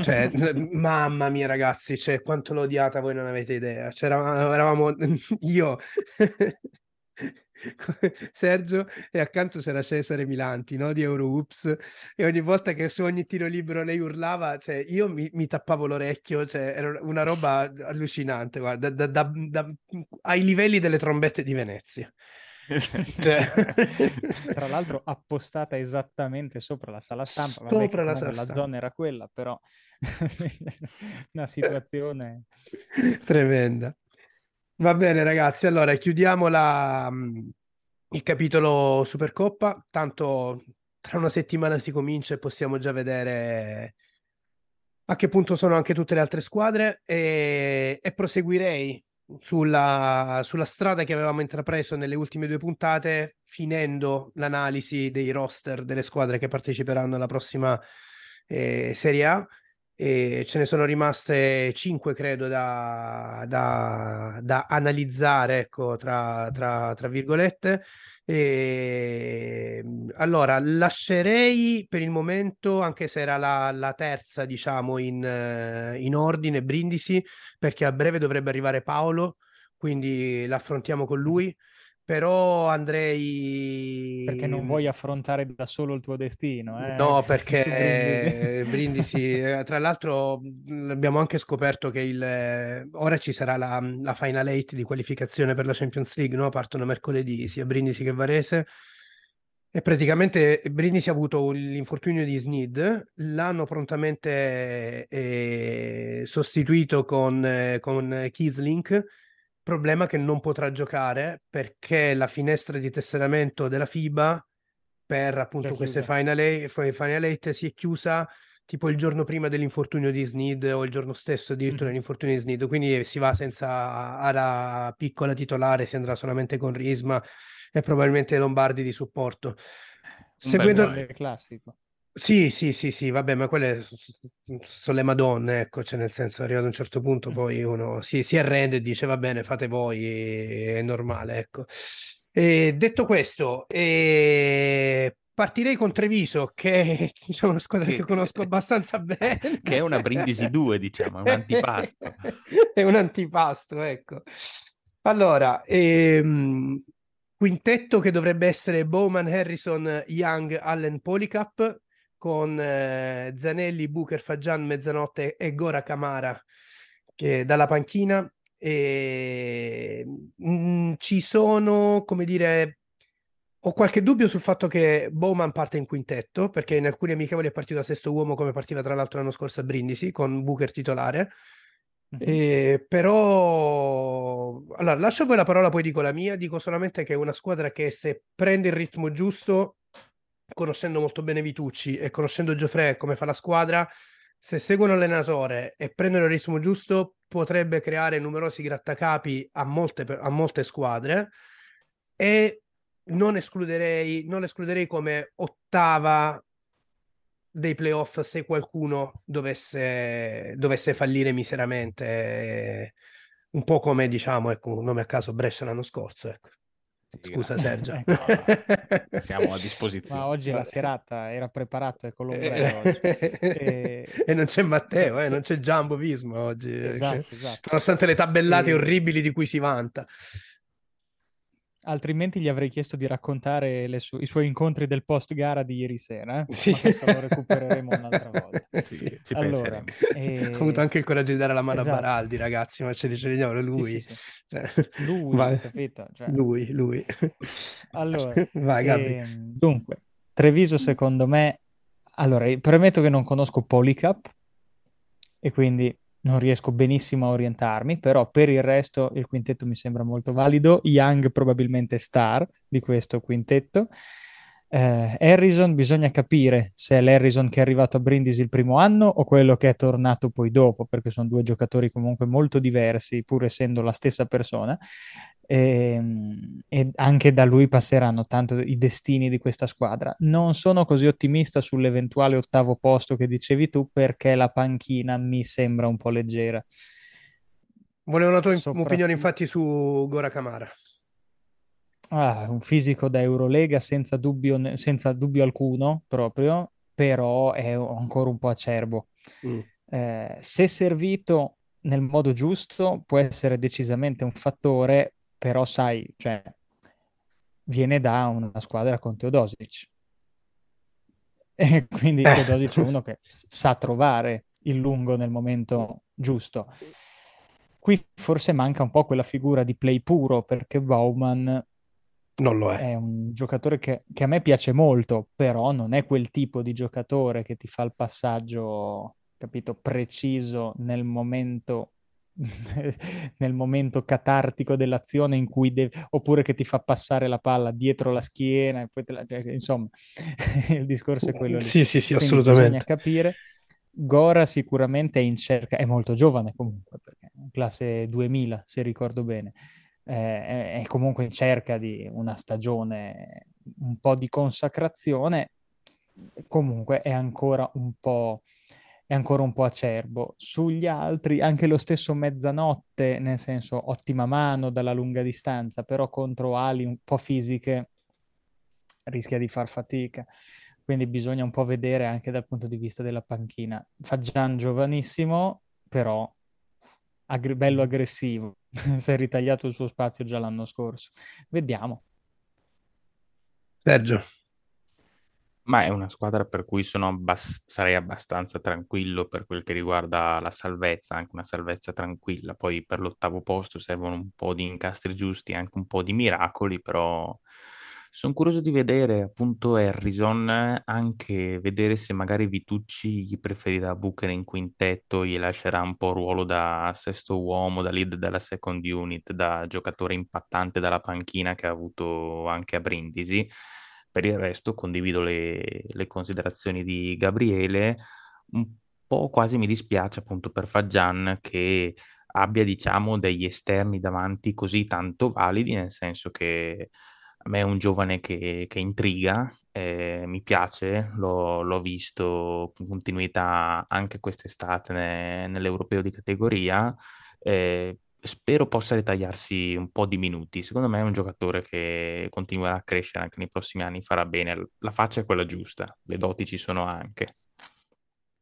Cioè, [LAUGHS] mamma mia, ragazzi, cioè, quanto l'ho odiata, voi non avete idea. C'era, eravamo [LAUGHS] io, [LAUGHS] Sergio, e accanto c'era Cesare Milanti, no? Di Euroops, e ogni volta che su ogni tiro libero lei urlava, cioè, io mi, mi tappavo l'orecchio, cioè, era una roba allucinante, guarda, da- da- da- ai livelli delle trombette di Venezia. Cioè... [LAUGHS] Tra l'altro appostata esattamente sopra la sala stampa, vabbè, Sopra la sala la stampa. zona era quella, però [LAUGHS] una situazione... Tremenda. Va bene, ragazzi. Allora, chiudiamo la, mh, il capitolo Supercoppa. Tanto tra una settimana si comincia e possiamo già vedere a che punto sono anche tutte le altre squadre. E, e proseguirei sulla, sulla strada che avevamo intrapreso nelle ultime due puntate, finendo l'analisi dei roster delle squadre che parteciperanno alla prossima eh, Serie A. E ce ne sono rimaste 5 credo da, da- da analizzare ecco tra, tra- tra virgolette e allora lascerei per il momento anche se era la, la terza diciamo in, eh, in ordine Brindisi perché a breve dovrebbe arrivare Paolo quindi l'affrontiamo con lui però andrei Perché non vuoi affrontare da solo il tuo destino, eh? No, perché [LAUGHS] [LAUGHS] Brindisi. Eh, tra l'altro abbiamo anche scoperto che il, eh, ora ci sarà la, la Final Eight di qualificazione per la Champions League, no? Partono mercoledì sia Brindisi che Varese e praticamente Brindisi ha avuto l'infortunio di Snid, l'hanno prontamente eh, sostituito con, eh, con Kislink, problema che non potrà giocare perché la finestra di tesseramento della FIBA per appunto Già queste chiusa. Final Eight, Final Eight si è chiusa tipo il giorno prima dell'infortunio di Snid o il giorno stesso addirittura Mhm. dell'infortunio di Snid, quindi si va senza alla piccola titolare, si andrà solamente con Risma e probabilmente Lombardi di supporto. Un Seguendo... classico. Sì, sì, sì, sì, vabbè, ma quelle sono le madonne, ecco, cioè nel senso, arrivato a un certo punto poi uno si, si arrende e dice va bene, fate voi, è normale, ecco. E detto questo, eh, partirei con Treviso, che è [LAUGHS] diciamo, una squadra che, Che- conosco abbastanza bene. [LAUGHS] Che è una Brindisi 2, diciamo, è un antipasto. [LAUGHS] È un antipasto, ecco. Allora, ehm, quintetto che dovrebbe essere Bowman, Harrison, Young, Allen, Polycap, con eh, Zanelli, Booker, Fagian, Mezzanotte e Gora Camara che dalla panchina. E, mm, ci sono, come dire, ho qualche dubbio sul fatto che Bowman parte in quintetto, perché in alcuni amichevoli è partito da sesto uomo, come partiva tra l'altro l'anno scorso a Brindisi, con Booker titolare. Eh, però, allora, lascio a voi la parola, poi dico la mia. Dico solamente che è una squadra che se prende il ritmo giusto, conoscendo molto bene Vitucci e conoscendo Gioffre come fa la squadra, se seguono l'allenatore e prendono il ritmo giusto, potrebbe creare numerosi grattacapi a molte, a molte squadre. E non escluderei, non escluderei come ottava dei playoff se qualcuno dovesse, dovesse fallire miseramente, un po' come diciamo, ecco, un nome a caso Brescia l'anno scorso, ecco. Scusa Sergio. [LAUGHS] Ecco. Siamo a disposizione. Ma oggi la Vabbè. serata era preparato con l'ombrello oggi. E- [LAUGHS] e non c'è Matteo, eh, non c'è Giambo Visma oggi, eh, Esatto, esatto. nonostante le tabellate E- orribili di cui si vanta. Altrimenti gli avrei chiesto di raccontare le su- i suoi incontri del post gara di ieri sera, eh? Sì. ma questo lo recupereremo un'altra volta. [LAUGHS] Sì, Sì. ci Allora, penseremo. [LAUGHS] Ho avuto eh, anche il coraggio di dare la mano esatto. a Baraldi, ragazzi, ma ce li dicevo lui. Sì, sì, sì. Cioè, Lui, vai. capito? Cioè, Lui, lui. [LAUGHS] Allora, Vai, Gabri. ehm, dunque, Treviso secondo me... Allora, premetto che non conosco Polycap e quindi non riesco benissimo a orientarmi, però per il resto il quintetto mi sembra molto valido. Young probabilmente star di questo quintetto. Eh, Harrison bisogna capire se è l'Harrison che è arrivato a Brindisi il primo anno o quello che è tornato poi dopo, perché sono due giocatori comunque molto diversi, pur essendo la stessa persona. E, e anche da lui passeranno tanto i destini di questa squadra. Non sono così ottimista sull'eventuale ottavo posto che dicevi tu perché la panchina mi sembra un po' leggera. Volevo una tua Sopra- opinione infatti su Gora Camara. Ah, un fisico da Eurolega senza dubbio, senza dubbio alcuno proprio, però è ancora un po' acerbo. Mm. Eh, se servito nel modo giusto può essere decisamente un fattore, però sai, cioè, viene da una squadra con Teodosic. [LAUGHS] E quindi Eh. Teodosic è uno che [LAUGHS] sa trovare il lungo nel momento giusto. Qui forse manca un po' quella figura di play puro perché Bauman Non lo è. è un giocatore che, che a me piace molto, però non è quel tipo di giocatore che ti fa il passaggio, capito, preciso nel momento, nel momento catartico dell'azione in cui devi, oppure che ti fa passare la palla dietro la schiena e poi te la- cioè, insomma, [LAUGHS] il discorso è quello lì. Sì, sì, sì, Quindi assolutamente. bisogna capire. Gora sicuramente è in cerca, è molto giovane comunque, perché è classe 2000, se ricordo bene. Eh, è comunque in cerca di una stagione, un po' di consacrazione, comunque è ancora un po', è ancora un po' acerbo. Sugli altri, anche lo stesso Mezzanotte, nel senso ottima mano dalla lunga distanza, però contro ali un po' fisiche rischia di far fatica. Quindi bisogna un po' vedere anche dal punto di vista della panchina. Fagian giovanissimo, però aggr- bello aggressivo. [LAUGHS] si è ritagliato il suo spazio già l'anno scorso. Vediamo. Sergio. Ma è una squadra per cui sono abbas- sarei abbastanza tranquillo per quel che riguarda la salvezza, anche una salvezza tranquilla. Poi per l'ottavo posto servono un po' di incastri giusti, anche un po' di miracoli, però sono curioso di vedere appunto Harrison, anche vedere se magari Vitucci gli preferirà Booker in quintetto, gli lascerà un po' ruolo da sesto uomo, da lead della second unit, da giocatore impattante dalla panchina che ha avuto anche a Brindisi. Per il resto condivido le, le considerazioni di Gabriele, un po' quasi mi dispiace appunto per Fagian che abbia diciamo degli esterni davanti così tanto validi, nel senso che a me è un giovane che, che intriga, eh, mi piace, l'ho, l'ho visto con continuità anche quest'estate ne- nell'Europeo di categoria, eh, spero possa ritagliarsi un po' di minuti. Secondo me è un giocatore che continuerà a crescere anche nei prossimi anni, farà bene. La faccia è quella giusta, le doti ci sono anche.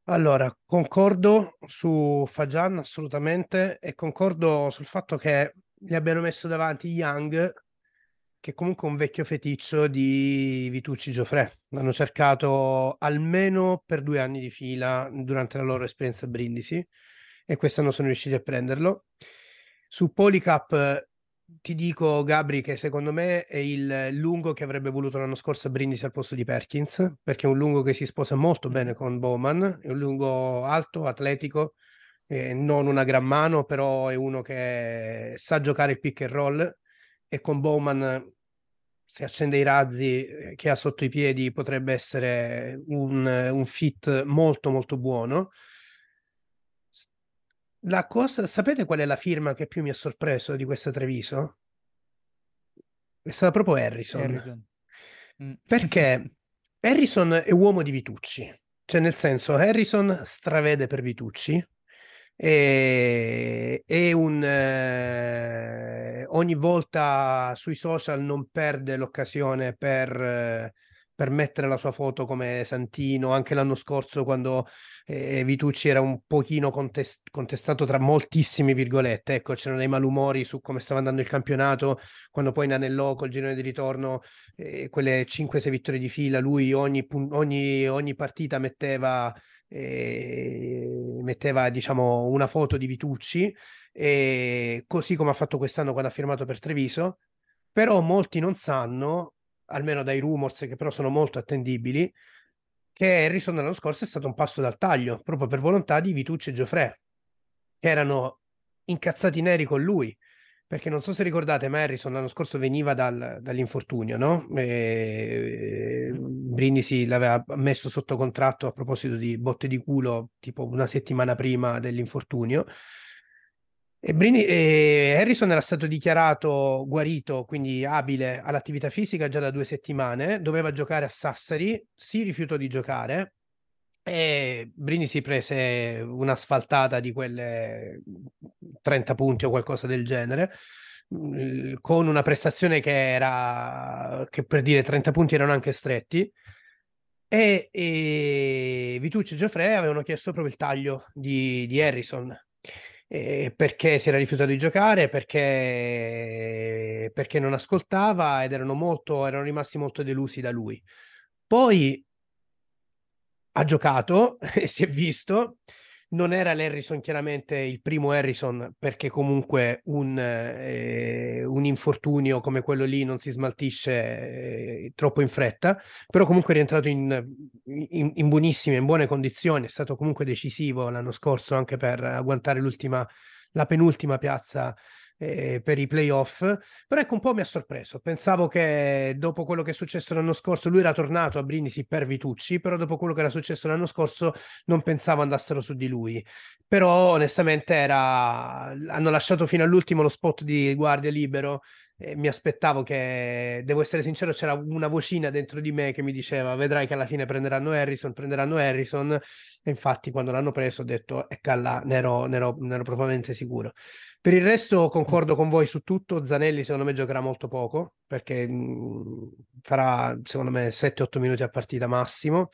Allora, concordo su Fagian assolutamente e concordo sul fatto che gli abbiano messo davanti Young, che è comunque un vecchio feticcio di Vitucci Gioffre. L'hanno cercato almeno per due anni di fila durante la loro esperienza a Brindisi e quest'anno sono riusciti a prenderlo. Su Polycap eh, ti dico, Gabri, che secondo me è il lungo che avrebbe voluto l'anno scorso Brindisi al posto di Perkins, perché è un lungo che si sposa molto bene con Bowman, è un lungo alto, atletico, eh, non una gran mano, però è uno che sa giocare il pick and roll e con Bowman, se accende i razzi eh, che ha sotto i piedi, potrebbe essere un, un fit molto molto buono. La cosa, sapete qual è la firma che più mi ha sorpreso di questa Treviso? È stata proprio Harrison. Harrison. Mm. Perché Harrison è uomo di Vitucci, cioè nel senso Harrison stravede per Vitucci e è un eh, ogni volta sui social non perde l'occasione per, eh, per mettere la sua foto come Santino, anche l'anno scorso quando eh, Vitucci era un pochino contest- contestato tra moltissime virgolette, ecco c'erano dei malumori su come stava andando il campionato, quando poi in Anello col girone di ritorno eh, quelle 5-6 vittorie di fila, lui ogni, ogni, ogni partita metteva, eh, metteva diciamo una foto di Vitucci, e così come ha fatto quest'anno quando ha firmato per Treviso, però molti non sanno, almeno dai rumors che però sono molto attendibili, che Harrison l'anno scorso è stato un passo dal taglio, proprio per volontà di Vitucci e Geoffrey, che erano incazzati neri con lui perché non so se ricordate, ma Harrison l'anno scorso veniva dal- dall'infortunio, no? E... Brindisi l'aveva messo sotto contratto a proposito di botte di culo tipo una settimana prima dell'infortunio. E, Brini- e Harrison era stato dichiarato guarito, quindi abile all'attività fisica già da due settimane, doveva giocare a Sassari, si rifiutò di giocare e Brini si prese un'asfaltata di quelle 30 punti o qualcosa del genere, mm, con una prestazione che era, che per dire 30 punti erano anche stretti. E, e Vitucci e Geoffrey avevano chiesto proprio il taglio di, di Harrison eh, perché si era rifiutato di giocare, perché, perché non ascoltava ed erano, molto, erano rimasti molto delusi da lui. Poi ha giocato [LAUGHS] e si è visto. Non era l'Harrison chiaramente il primo Harrison perché comunque un, eh, un infortunio come quello lì non si smaltisce eh, troppo in fretta, però comunque è rientrato in, in, in, buonissime, in buone condizioni, è stato comunque decisivo l'anno scorso anche per agguantare l'ultima, la penultima piazza eh, per i playoff. Però ecco, un po' mi ha sorpreso. Pensavo che dopo quello che è successo l'anno scorso, lui era tornato a Brindisi per Vitucci, però dopo quello che era successo l'anno scorso non pensavo andassero su di lui. Però onestamente era... hanno lasciato fino all'ultimo lo spot di guardia libero eh, mi aspettavo che, devo essere sincero, c'era una vocina dentro di me che mi diceva vedrai che alla fine prenderanno Harrison, prenderanno Harrison e infatti quando l'hanno preso ho detto e calla, ne ero, ne ero, ne ero profondamente sicuro. Per il resto concordo con voi su tutto, Zanelli secondo me giocherà molto poco perché mh, farà secondo me 7-8 minuti a partita massimo.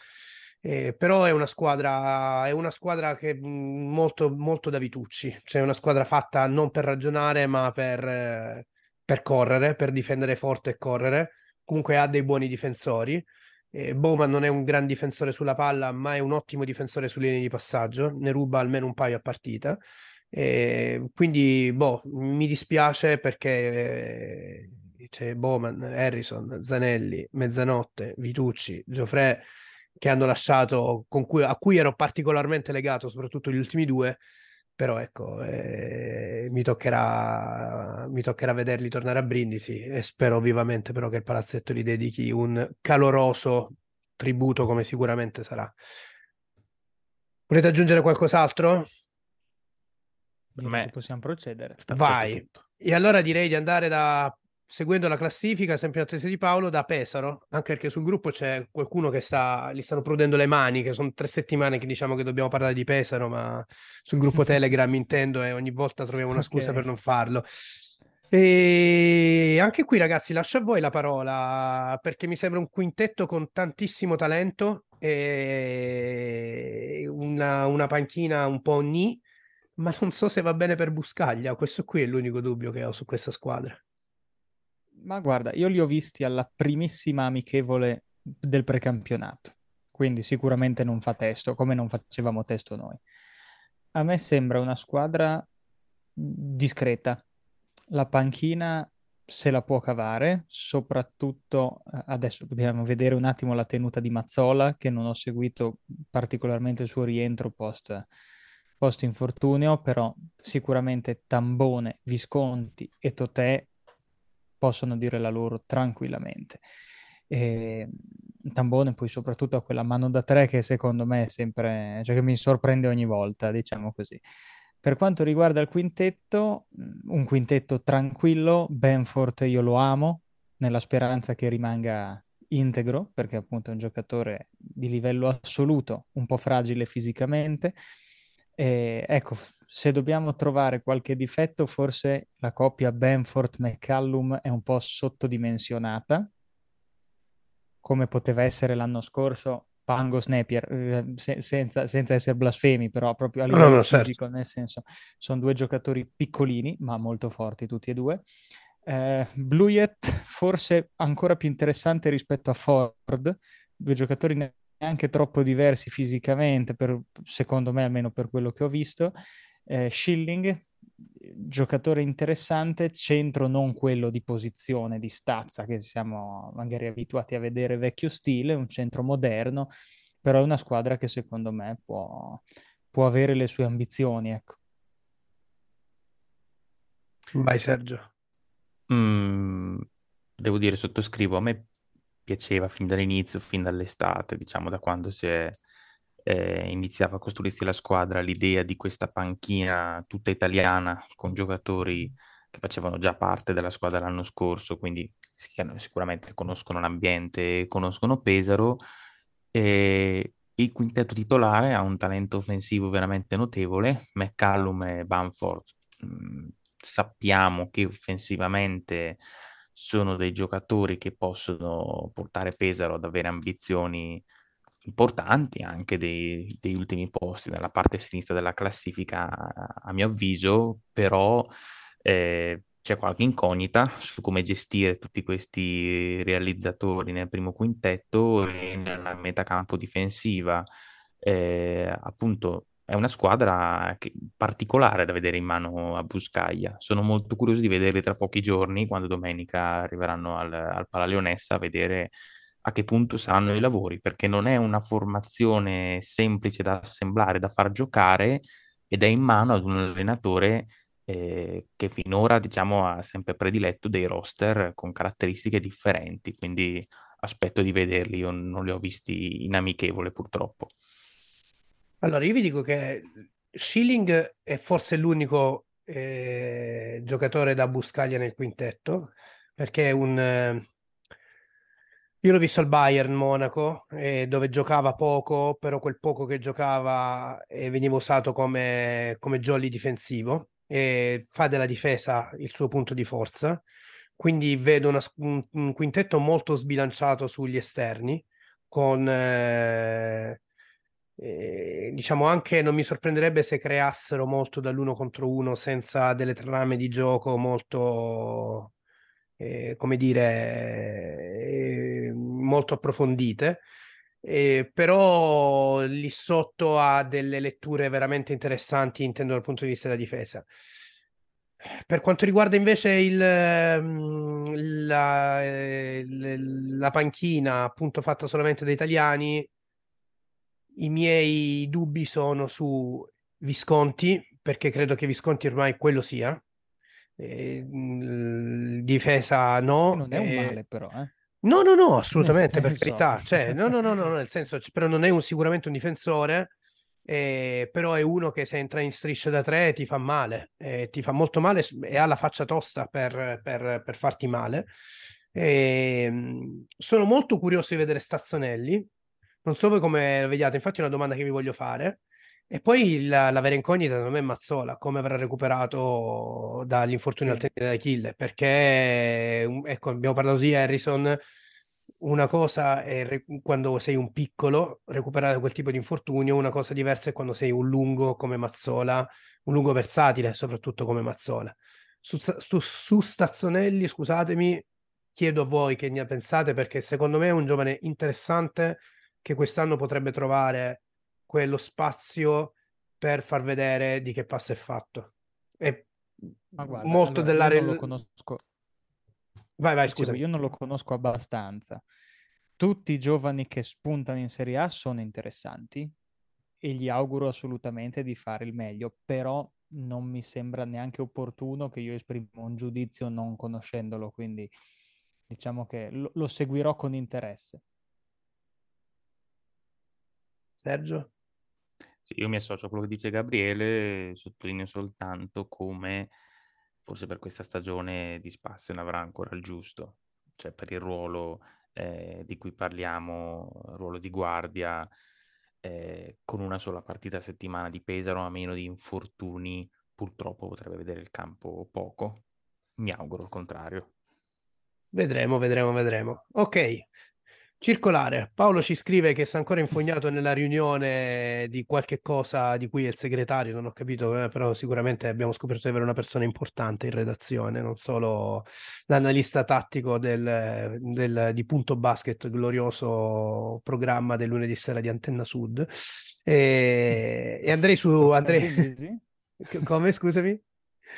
Eh, però è una squadra, è una squadra che mh, molto, molto da Vitucci, cioè una squadra fatta non per ragionare ma per, eh, per correre, per difendere forte e correre. Comunque ha dei buoni difensori. Eh, Bowman non è un gran difensore sulla palla, ma è un ottimo difensore sulle linee di passaggio, ne ruba almeno un paio a partita. Eh, quindi, boh, mi dispiace perché eh, c'è Bowman, Harrison, Zanelli, Mezzanotte, Vitucci, Geoffrey che hanno lasciato, cui, a cui ero particolarmente legato, soprattutto gli ultimi due, però ecco, eh, mi, toccherà, mi toccherà vederli tornare a Brindisi e spero vivamente però che il palazzetto gli dedichi un caloroso tributo come sicuramente sarà. Volete aggiungere qualcos'altro? Per me possiamo procedere. Vai. E allora direi di andare da seguendo la classifica, sempre in attesa di Paolo, da Pesaro, anche perché sul gruppo c'è qualcuno che sta, gli stanno prudendo le mani, che sono tre settimane che diciamo che dobbiamo parlare di Pesaro, ma sul gruppo [LAUGHS] Telegram intendo e ogni volta troviamo una scusa okay. per non farlo. E anche qui, ragazzi, lascio a voi la parola perché mi sembra un quintetto con tantissimo talento e una, una panchina un po' ni, ma non so se va bene per Buscaglia. Questo qui è l'unico dubbio che ho su questa squadra. Ma guarda, io li ho visti alla primissima amichevole del precampionato, quindi sicuramente non fa testo, come non facevamo testo noi. A me sembra una squadra discreta. La panchina se la può cavare, soprattutto eh, adesso dobbiamo vedere un attimo la tenuta di Mazzola, che non ho seguito particolarmente il suo rientro post, post infortunio, però sicuramente Tambone, Visconti e Totè possono dire la loro tranquillamente. E Tambone poi soprattutto a quella mano da tre che secondo me è sempre, cioè che mi sorprende ogni volta, diciamo così. Per quanto riguarda il quintetto, mm, un quintetto tranquillo, Benfort io lo amo, nella speranza che rimanga integro, perché appunto è un giocatore di livello assoluto, un po' fragile fisicamente. E, ecco, se dobbiamo trovare qualche difetto, forse la coppia Benford-McCallum è un po' sottodimensionata, come poteva essere l'anno scorso Pangos Napier, eh, se, senza, senza, essere blasfemi, però proprio a livello no, no, certo. fisico, certo. nel senso, sono due giocatori piccolini, ma molto forti tutti e due. Eh, Bluyet forse ancora più interessante rispetto a Ford, due giocatori neanche troppo diversi fisicamente, per, secondo me almeno per quello che ho visto, eh, Schilling, giocatore interessante, centro non quello di posizione, di stazza che siamo magari abituati a vedere vecchio stile, un centro moderno, però è una squadra che secondo me può, può avere le sue ambizioni. Ecco. Vai Sergio. Mm, devo dire, sottoscrivo, a me piaceva fin dall'inizio, fin dall'estate, diciamo da quando si è eh, iniziava a costruirsi la squadra l'idea di questa panchina tutta italiana con giocatori che facevano già parte della squadra l'anno scorso, quindi sicuramente conoscono l'ambiente, conoscono Pesaro. E il quintetto titolare ha un talento offensivo veramente notevole, McCallum e Bamford. Mh, sappiamo che offensivamente sono dei giocatori che possono portare Pesaro ad avere ambizioni importanti anche dei, degli ultimi posti nella parte sinistra della classifica, a mio avviso, però eh, c'è qualche incognita su come gestire tutti questi realizzatori nel primo quintetto e nella metacampo difensiva. Eh, appunto, è una squadra che, particolare da vedere in mano a Buscaglia. Sono molto curioso di vederli tra pochi giorni, quando domenica arriveranno al, al Palaleonessa, a vedere a che punto saranno i lavori, perché non è una formazione semplice da assemblare, da far giocare, ed è in mano ad un allenatore eh, che finora diciamo, ha sempre prediletto dei roster con caratteristiche differenti, quindi aspetto di vederli, io non li ho visti in amichevole purtroppo. Allora, io vi dico che Schilling è forse l'unico eh, giocatore da Buscaglia nel quintetto, perché è un... Eh, io l'ho visto al Bayern Monaco, eh, dove giocava poco, però quel poco che giocava eh, veniva usato come, come jolly difensivo e fa della difesa il suo punto di forza. Quindi vedo una, un, un, quintetto molto sbilanciato sugli esterni, con eh, eh, diciamo anche non mi sorprenderebbe se creassero molto dall'uno contro uno senza delle trame di gioco molto, eh, come dire, eh, molto approfondite. Eh, però lì sotto ha delle letture veramente interessanti, intendo dal punto di vista della difesa. Per quanto riguarda invece il, ehm, la, eh, la panchina, appunto fatta solamente da italiani, i miei dubbi sono su Visconti, perché credo che Visconti ormai quello sia. Eh, difesa no. Non è un male però, eh. No, no, no, assolutamente, per carità. Cioè, no, no, no, no, nel senso, però non è un, sicuramente un difensore, eh, però è uno che se entra in striscia da tre ti fa male, eh, ti fa molto male e ha la faccia tosta per, per, per farti male. Eh, sono molto curioso di vedere Stazzonelli, non so voi come lo vediate, infatti è una domanda che vi voglio fare. E poi la, la vera incognita secondo me è Mazzola, come avrà recuperato dall'infortunio sì. al tendine d'Achille, perché ecco, abbiamo parlato di Harrison, una cosa è re- quando sei un piccolo, recuperare quel tipo di infortunio, una cosa diversa è quando sei un lungo come Mazzola, un lungo versatile soprattutto come Mazzola. Su, su, su Stazzonelli, scusatemi, chiedo a voi che ne pensate perché secondo me è un giovane interessante che quest'anno potrebbe trovare quello spazio per far vedere di che passo è fatto. E guarda, molto allora, dell'area... Non lo conosco. Vai, vai, scusa. Io non lo conosco abbastanza. Tutti i giovani che spuntano in Serie A sono interessanti e gli auguro assolutamente di fare il meglio, però non mi sembra neanche opportuno che io esprima un giudizio non conoscendolo, quindi diciamo che lo, lo seguirò con interesse. Sergio? Io mi associo a quello che dice Gabriele, sottolineo soltanto come forse per questa stagione di spazio ne avrà ancora il giusto, cioè per il ruolo eh, di cui parliamo, ruolo di guardia, eh, con una sola partita a settimana di Pesaro, a meno di infortuni, purtroppo potrebbe vedere il campo poco. Mi auguro il contrario. Vedremo, vedremo, vedremo. Ok, Circolare, Paolo ci scrive che sta ancora infognato nella riunione di qualche cosa di cui è il segretario, non ho capito, eh, però sicuramente abbiamo scoperto di avere una persona importante in redazione, non solo l'analista tattico del, del, di Punto Basket, glorioso programma del lunedì sera di Antenna Sud. E, e andrei su... Andrei... [LAUGHS] Come, scusami?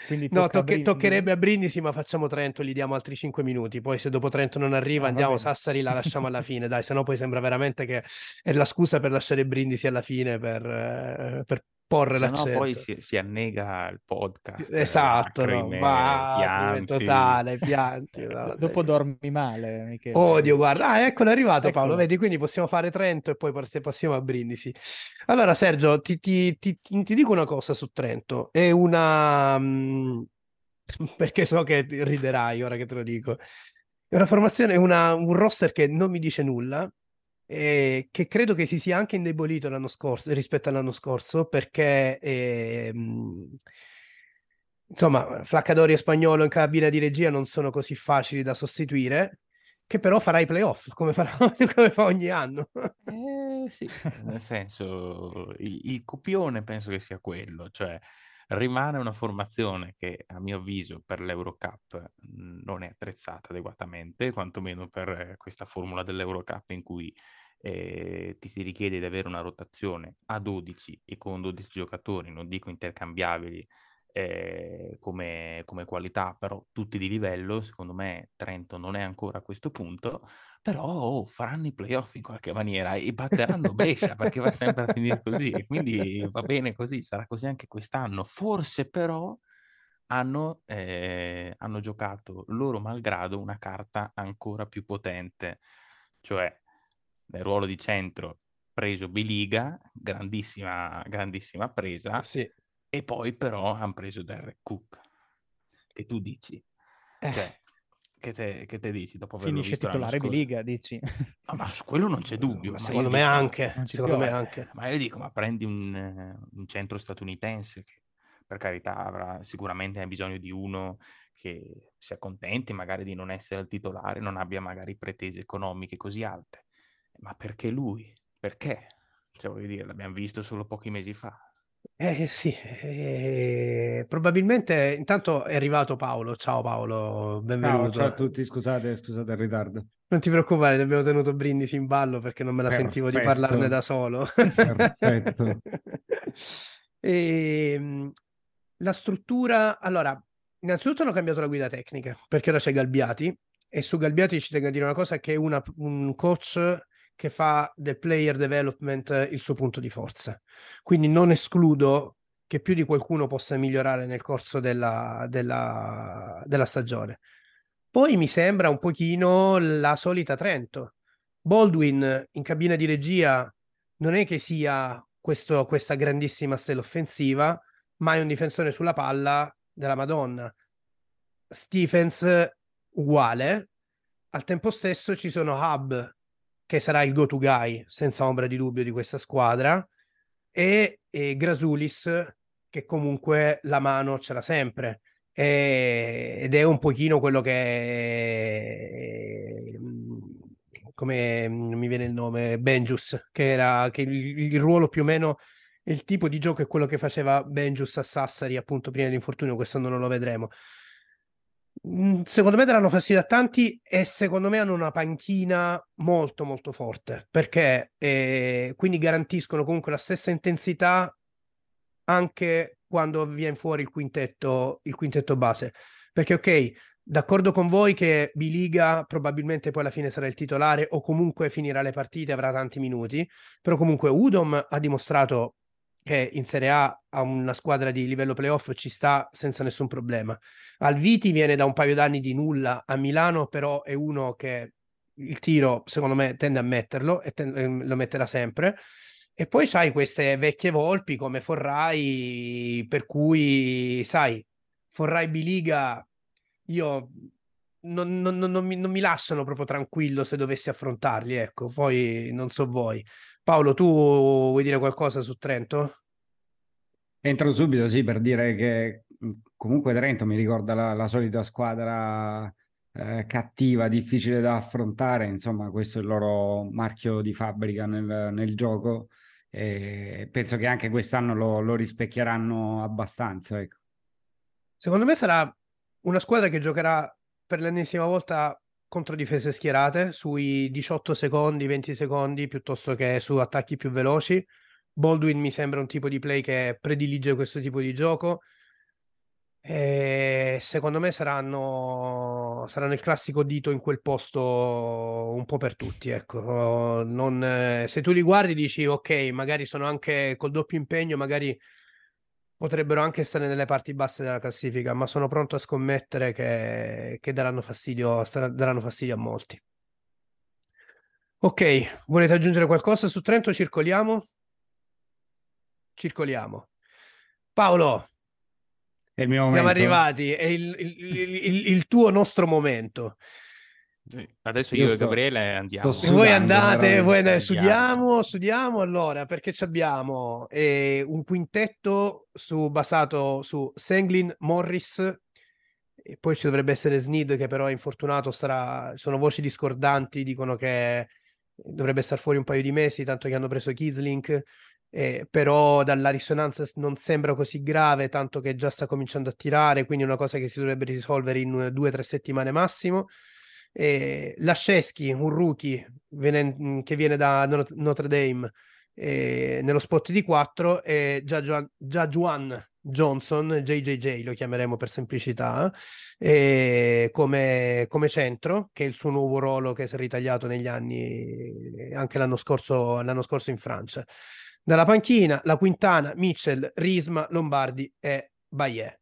Quindi no, tocche- toccherebbe a Brindisi, ma facciamo Trento, gli diamo altri 5 minuti. Poi, se dopo Trento non arriva, ah, andiamo Sassari, la lasciamo alla [LAUGHS] fine. Dai, se no poi sembra veramente che è la scusa per lasciare Brindisi alla fine per, eh, per porre Se no l'accento. poi si, si annega il podcast, Esatto, no, lacrime, va, pianti. totale, pianti. [LAUGHS] no, D- dopo dormi male, Michele. Odio, guarda. Ah, eccolo, è arrivato Paolo. Eccolo. Vedi, quindi possiamo fare Trento e poi pass- passiamo a Brindisi. Allora, Sergio, ti, ti- ti- ti- ti dico una cosa su Trento. È una... mm, [LAUGHS] perché so che riderai ora che te lo dico. È una formazione, una- un roster che non mi dice nulla e che credo che si sia anche indebolito l'anno scorso, rispetto all'anno scorso perché... ehm, Insomma, Flaccadori e Spagnolo in cabina di regia non sono così facili da sostituire, che però farà i playoff, come, farà, [LAUGHS] come fa ogni anno. Eh, sì, nel senso, il, il copione penso che sia quello, cioè rimane una formazione che a mio avviso per l'Eurocup mh, non è attrezzata adeguatamente, quantomeno per questa formula dell'Eurocup in cui eh, ti si richiede di avere una rotazione a 12 e con 12 giocatori, non dico intercambiabili eh, come, come qualità, però tutti di livello, secondo me Trento non è ancora a questo punto, però oh, faranno i playoff in qualche maniera e batteranno Brescia perché va sempre a finire così, quindi va bene così, sarà così anche quest'anno. Forse però hanno, eh, hanno giocato loro malgrado una carta ancora più potente, cioè nel ruolo di centro preso Biliga, grandissima, grandissima presa, Sì. e poi però hanno preso Derek Cook, che tu dici, Eh. cioè, che te, che te dici dopo averlo Finisce titolare di? Liga, dici. No, ma su quello non c'è dubbio. Ma secondo me dico- anche, secondo me piove. anche. Ma io dico, ma prendi un, eh, un centro statunitense che per carità avrà sicuramente bisogno di uno che si accontenti magari di non essere il titolare, non abbia magari pretese economiche così alte. Ma perché lui? Perché? Cioè, voglio dire, l'abbiamo visto solo pochi mesi fa. Eh sì, eh, probabilmente intanto è arrivato Paolo. Ciao Paolo, Ciao, benvenuto. ciao a tutti, scusate, scusate il ritardo. Non ti preoccupare, ti abbiamo tenuto Brindisi in ballo perché non me la sentivo di Perfetto. parlarne da solo. Perfetto. [LAUGHS] Ehm, la struttura, allora, innanzitutto hanno cambiato la guida tecnica perché ora c'è Galbiati e su Galbiati ci tengo a dire una cosa che è una- un coach che fa del player development il suo punto di forza. Quindi non escludo che più di qualcuno possa migliorare nel corso della, della- della stagione. Poi mi sembra un pochino la solita Trento. Baldwin in cabina di regia non è che sia questo- questa grandissima stella offensiva, ma è un difensore sulla palla della Madonna. Stephens uguale. Al tempo stesso ci sono Hub, che sarà il go-to guy, senza ombra di dubbio, di questa squadra, e, e Grasulis, che comunque la mano ce l'ha sempre. E- ed è un pochino quello che mm, come mm, mi viene il nome Benjus che era che il, il ruolo più o meno il tipo di gioco è quello che faceva Benjus a Sassari appunto prima dell'infortunio quest'anno non lo vedremo secondo me daranno fastidio a tanti e secondo me hanno una panchina molto molto forte perché eh, quindi garantiscono comunque la stessa intensità anche quando viene fuori il quintetto, il quintetto base. Perché, ok, d'accordo con voi che Biliga probabilmente poi alla fine sarà il titolare o comunque finirà le partite, avrà tanti minuti, però comunque Udom ha dimostrato che in Serie A a una squadra di livello playoff ci sta senza nessun problema. Alviti viene da un paio d'anni di nulla a Milano, però è uno che il tiro, secondo me, tende a metterlo e ten- ehm, lo metterà sempre. E poi sai queste vecchie volpi come Forrai, per cui, sai, Forrai Biliga, io non, non- non- mi, non mi lasciano proprio tranquillo se dovessi affrontarli, ecco, poi non so voi. Paolo, tu vuoi dire qualcosa su Trento? Entro subito, sì, per dire che comunque Trento mi ricorda la, la solita squadra eh, cattiva, difficile da affrontare, insomma, questo è il loro marchio di fabbrica nel, nel gioco e penso che anche quest'anno lo, lo rispecchieranno abbastanza, ecco. Secondo me sarà una squadra che giocherà per l'ennesima volta contro difese schierate sui 18 secondi, 20 secondi piuttosto che su attacchi più veloci. Baldwin mi sembra un tipo di play che predilige questo tipo di gioco. E secondo me saranno, saranno il classico dito in quel posto un po' per tutti. Ecco. Non, eh, se tu li guardi dici ok, magari sono anche col doppio impegno, magari potrebbero anche stare nelle parti basse della classifica, ma sono pronto a scommettere che, che daranno, fastidio, daranno fastidio a molti. Ok, volete aggiungere qualcosa su Trento? Circoliamo? Circoliamo. Paolo, è il mio siamo arrivati, è il, il, il, il tuo nostro momento. Sì. Adesso io, Io e sto- Gabriele andiamo. sto E voi Sudando, andate, voi ne- andiamo. studiamo, studiamo allora, perché ci abbiamo eh, un quintetto su- basato su Senglin, Morris, e poi ci dovrebbe essere Snead che però è infortunato, starà, sono voci discordanti, dicono che dovrebbe star fuori un paio di mesi, tanto che hanno preso Kidsling, eh, però dalla risonanza non sembra così grave, tanto che già sta cominciando a tirare, quindi è una cosa che si dovrebbe risolvere in eh, due o tre settimane massimo. Eh, Lasceschi, un rookie venen- che viene da Not- Notre Dame eh, nello spot di 4 e Juan Johnson, JJJ lo chiameremo per semplicità, eh, come, come centro, che è il suo nuovo ruolo che si è ritagliato negli anni, anche l'anno scorso, l'anno scorso in Francia. Dalla panchina, la Quintana, Mitchell, Risma, Lombardi e Bayer.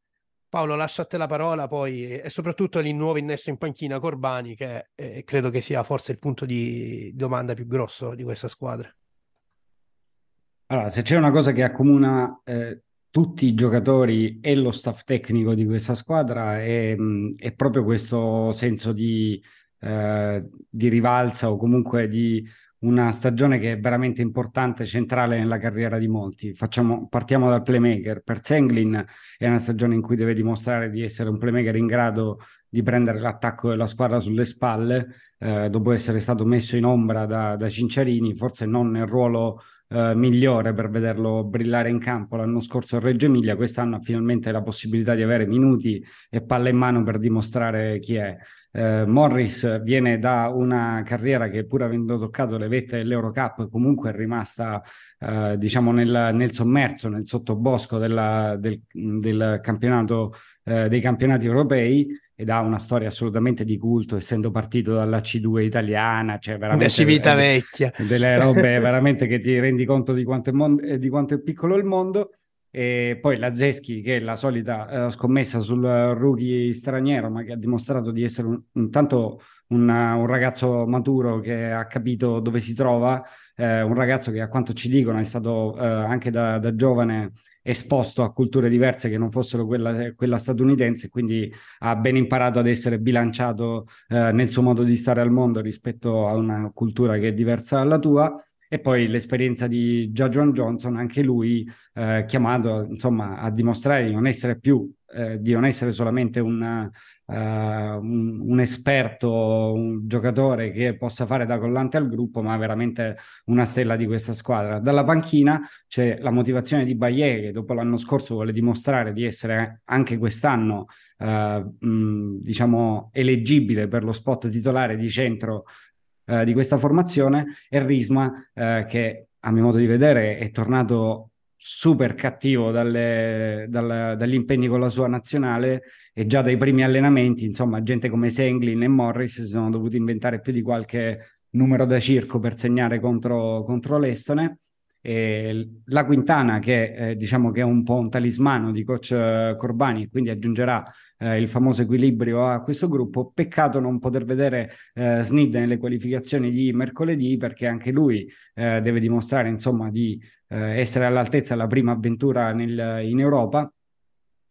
Paolo, lascio a te la parola poi e soprattutto il nuovo innesto in panchina Corbani, che eh, credo che sia forse il punto di domanda più grosso di questa squadra. Allora, se c'è una cosa che accomuna eh, tutti i giocatori e lo staff tecnico di questa squadra è, mh, è proprio questo senso di, eh, di rivalsa o comunque di una stagione che è veramente importante, centrale nella carriera di molti. Facciamo- partiamo dal playmaker. Per Senglin è una stagione in cui deve dimostrare di essere un playmaker in grado di prendere l'attacco della squadra sulle spalle, eh, dopo essere stato messo in ombra da, da Cinciarini, forse non nel ruolo eh, migliore per vederlo brillare in campo l'anno scorso a Reggio Emilia, quest'anno ha finalmente la possibilità di avere minuti e palla in mano per dimostrare chi è. Eh, Morris viene da una carriera che pur avendo toccato le vette dell'Eurocup comunque è rimasta eh, diciamo nel, nel sommerso, nel sottobosco della- del, del campionato, eh, dei campionati europei ed ha una storia assolutamente di culto essendo partito dalla C2 italiana, cioè veramente Una civita vecchia. delle robe veramente che ti rendi conto di quanto è, mon- eh, di quanto è piccolo il mondo. E poi la Zeschi, che è la solita eh, scommessa sul rookie straniero, ma che ha dimostrato di essere un, intanto un, un ragazzo maturo che ha capito dove si trova, eh, un ragazzo che a quanto ci dicono è stato eh, anche da, da giovane esposto a culture diverse che non fossero quella, quella statunitense, quindi ha ben imparato ad essere bilanciato eh, nel suo modo di stare al mondo rispetto a una cultura che è diversa dalla tua. E poi l'esperienza di Jajuan Johnson, anche lui eh, chiamato insomma a dimostrare di non essere più, eh, di non essere solamente un, eh, un, un esperto, un giocatore che possa fare da collante al gruppo, ma veramente una stella di questa squadra. Dalla panchina c'è la motivazione di Bayer che dopo l'anno scorso vuole dimostrare di essere anche quest'anno eh, mh, diciamo eleggibile per lo spot titolare di centro eh, di questa formazione e Risma eh, che a mio modo di vedere è tornato super cattivo dalle, dal- dagli impegni con la sua nazionale e già dai primi allenamenti, insomma, gente come Senglin e Morris si sono dovuti inventare più di qualche numero da circo per segnare contro, contro l'Estone. E la Quintana, che eh, diciamo che è un po' un talismano di coach eh, Corbani, e quindi aggiungerà eh, il famoso equilibrio a questo gruppo. Peccato non poter vedere eh, Snid nelle qualificazioni di mercoledì, perché anche lui eh, deve dimostrare insomma di eh, essere all'altezza della prima avventura nel- in Europa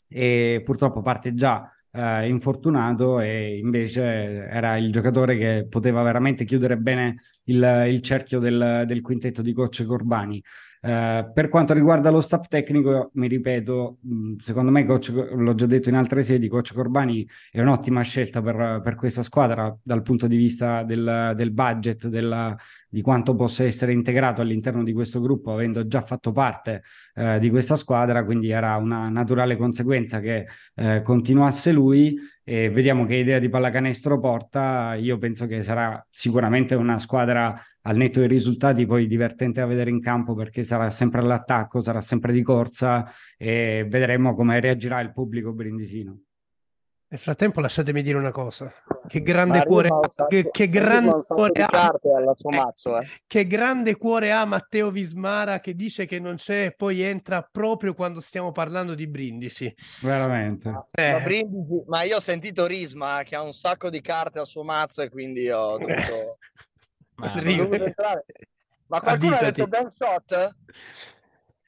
e purtroppo parte già eh, infortunato e invece era il giocatore che poteva veramente chiudere bene il, il cerchio del, del quintetto di coach Corbani. Eh, per quanto riguarda lo staff tecnico, mi ripeto, mh, secondo me, coach, l'ho già detto in altre sedi, coach Corbani è un'ottima scelta per, per questa squadra dal punto di vista del, del budget, della, di quanto possa essere integrato all'interno di questo gruppo, avendo già fatto parte eh, di questa squadra, quindi era una naturale conseguenza che eh, continuasse lui e vediamo che idea di pallacanestro porta. Io penso che sarà sicuramente una squadra al netto dei risultati poi divertente da vedere in campo perché sarà sempre all'attacco, sarà sempre di corsa e vedremo come reagirà il pubblico brindisino. Nel frattempo lasciatemi dire una cosa. Che grande Ma cuore ha che, ha grande cuore ha eh, mazzo, eh. che grande cuore ha Matteo Vismara che dice che non c'è e poi entra proprio quando stiamo parlando di Brindisi. Veramente. Ma, Eh. Brindisi- ma io ho sentito Risma che ha un sacco di carte al suo mazzo e quindi ho [LAUGHS] dovuto, Ma- ho dovuto. Ma qualcuno ha Avvitati. detto bank shot?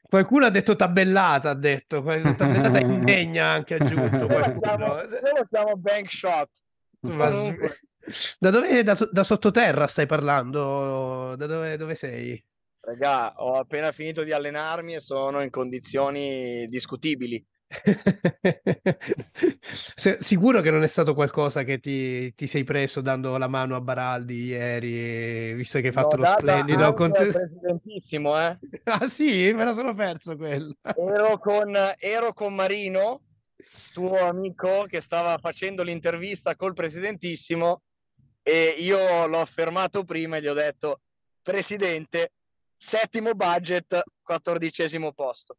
Qualcuno ha detto tabellata, ha detto, tabellata [LAUGHS] indegna anche aggiunto qualcuno. io lo chiamo bank shot. Ma da dove da, da sottoterra stai parlando? Da dove, dove sei? Regà, ho appena finito di allenarmi e sono in condizioni discutibili. Se- sicuro che non è stato qualcosa che ti, ti sei preso dando la mano a Baraldi ieri, visto che hai fatto L'ho lo splendido conte- al presidentissimo, eh. [LAUGHS] Ah sì, me la sono perso quello. Ero con, ero con Marino, tuo amico, che stava facendo l'intervista col presidentissimo e io l'ho fermato prima e gli ho detto, Presidente, settimo budget, quattordicesimo posto.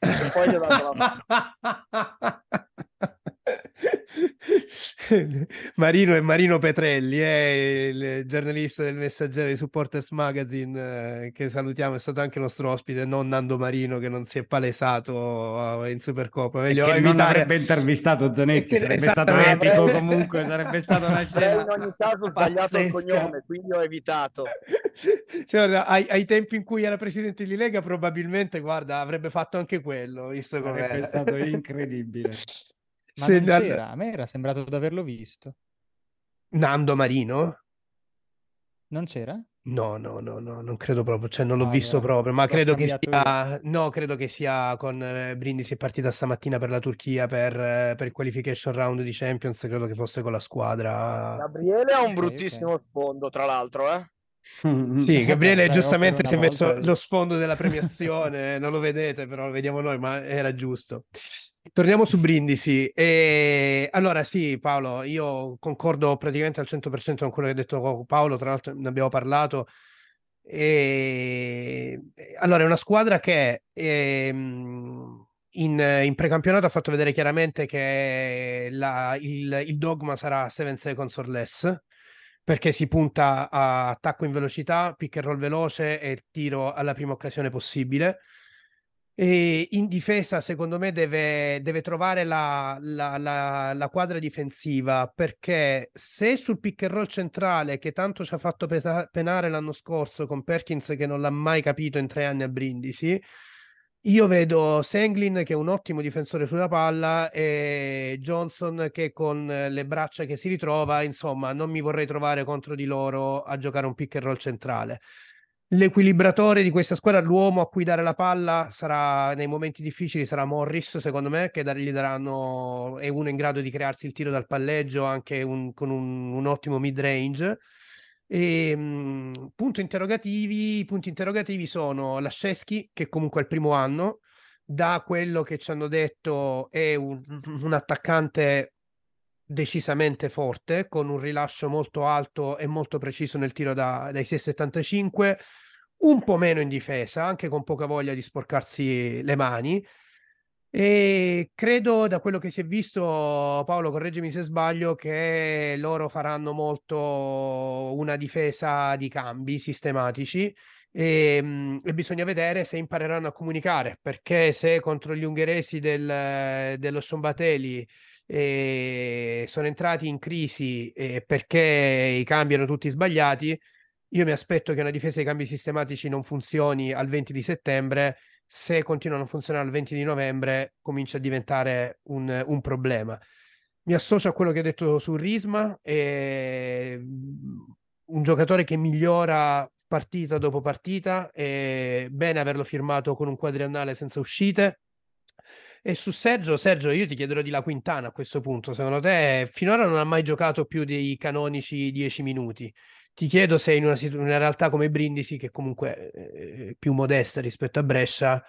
E poi gli ho dato la mano. [LAUGHS] Marino è Marino Petrelli, è il giornalista del Messaggero di Supporters Magazine, eh, che salutiamo, è stato anche nostro ospite, non Nando Marino che non si è palesato eh, in Supercoppa. E Meglio che non evitare- avrebbe intervistato Zanetti, sarebbe stato epico comunque, sarebbe stata una [LAUGHS] scena in ogni caso sbagliato il cognome, quindi ho evitato. [LAUGHS] Guarda, ai, ai tempi in cui era presidente di Lega, probabilmente, guarda, avrebbe fatto anche quello, visto Sarebbe com'era. stato incredibile. Ma Se non dal- c'era, a me era sembrato di averlo visto. Nando Marino? Non c'era? No, no, no, no, non credo proprio, cioè non l'ho Ah, visto allora, proprio, ma credo che sia, no, credo che sia con eh, Brindisi è partita stamattina per la Turchia per, eh, per il qualification round di Champions, credo che fosse con la squadra. Gabriele ha un Ok, bruttissimo sfondo, tra l'altro, eh. [LAUGHS] Sì, Gabriele [LAUGHS] Dai, giustamente si è messo volta- lo sfondo della premiazione, [LAUGHS] non lo vedete, però lo vediamo noi, ma era giusto. Torniamo su Brindisi. E... Allora, sì, Paolo, io concordo praticamente al 100% con quello che ha detto Paolo, tra l'altro ne abbiamo parlato. E... Allora, è una squadra che ehm, in, in precampionato ha fatto vedere chiaramente che la- il, il dogma sarà 7 seconds or less perché si punta a attacco in velocità, pick and roll veloce e tiro alla prima occasione possibile. E in difesa, secondo me, deve, deve trovare la, la- la- la quadra difensiva perché se sul pick and roll centrale, che tanto ci ha fatto pesa- penare l'anno scorso con Perkins, che non l'ha mai capito in tre anni a Brindisi, io vedo Senglin che è un ottimo difensore sulla palla e Johnson che con le braccia che si ritrova, insomma, non mi vorrei trovare contro di loro a giocare un pick and roll centrale. L'equilibratore di questa squadra, l'uomo a cui dare la palla sarà nei momenti difficili sarà Morris, secondo me, che gli daranno è uno in grado di crearsi il tiro dal palleggio anche un- con un, un ottimo mid range. E, mh, punto interrogativi, i punti interrogativi sono Lasceschi, che comunque è il primo anno, da quello che ci hanno detto è un, un attaccante decisamente forte, con un rilascio molto alto e molto preciso nel tiro da- dai 6,75, un po' meno in difesa, anche con poca voglia di sporcarsi le mani. E credo da quello che si è visto, Paolo, correggimi se sbaglio, che loro faranno molto una difesa di cambi sistematici e, mh, e bisogna vedere se impareranno a comunicare, perché se contro gli ungheresi del- dello Sciombateli eh, sono entrati in crisi perché i cambi erano tutti sbagliati, io mi aspetto che una difesa di cambi sistematici non funzioni al 20 di settembre se continua a funzionare al 20 di novembre, comincia a diventare un, un problema. Mi associo a quello che hai detto su Risma, è un giocatore che migliora partita dopo partita, è bene averlo firmato con un quadriennale senza uscite. E su Sergio, Sergio, io ti chiederò di La Quintana a questo punto. Secondo te, finora non ha mai giocato più dei canonici 10 minuti. Ti chiedo se in una, in una realtà come Brindisi, che comunque eh, è più modesta rispetto a Brescia,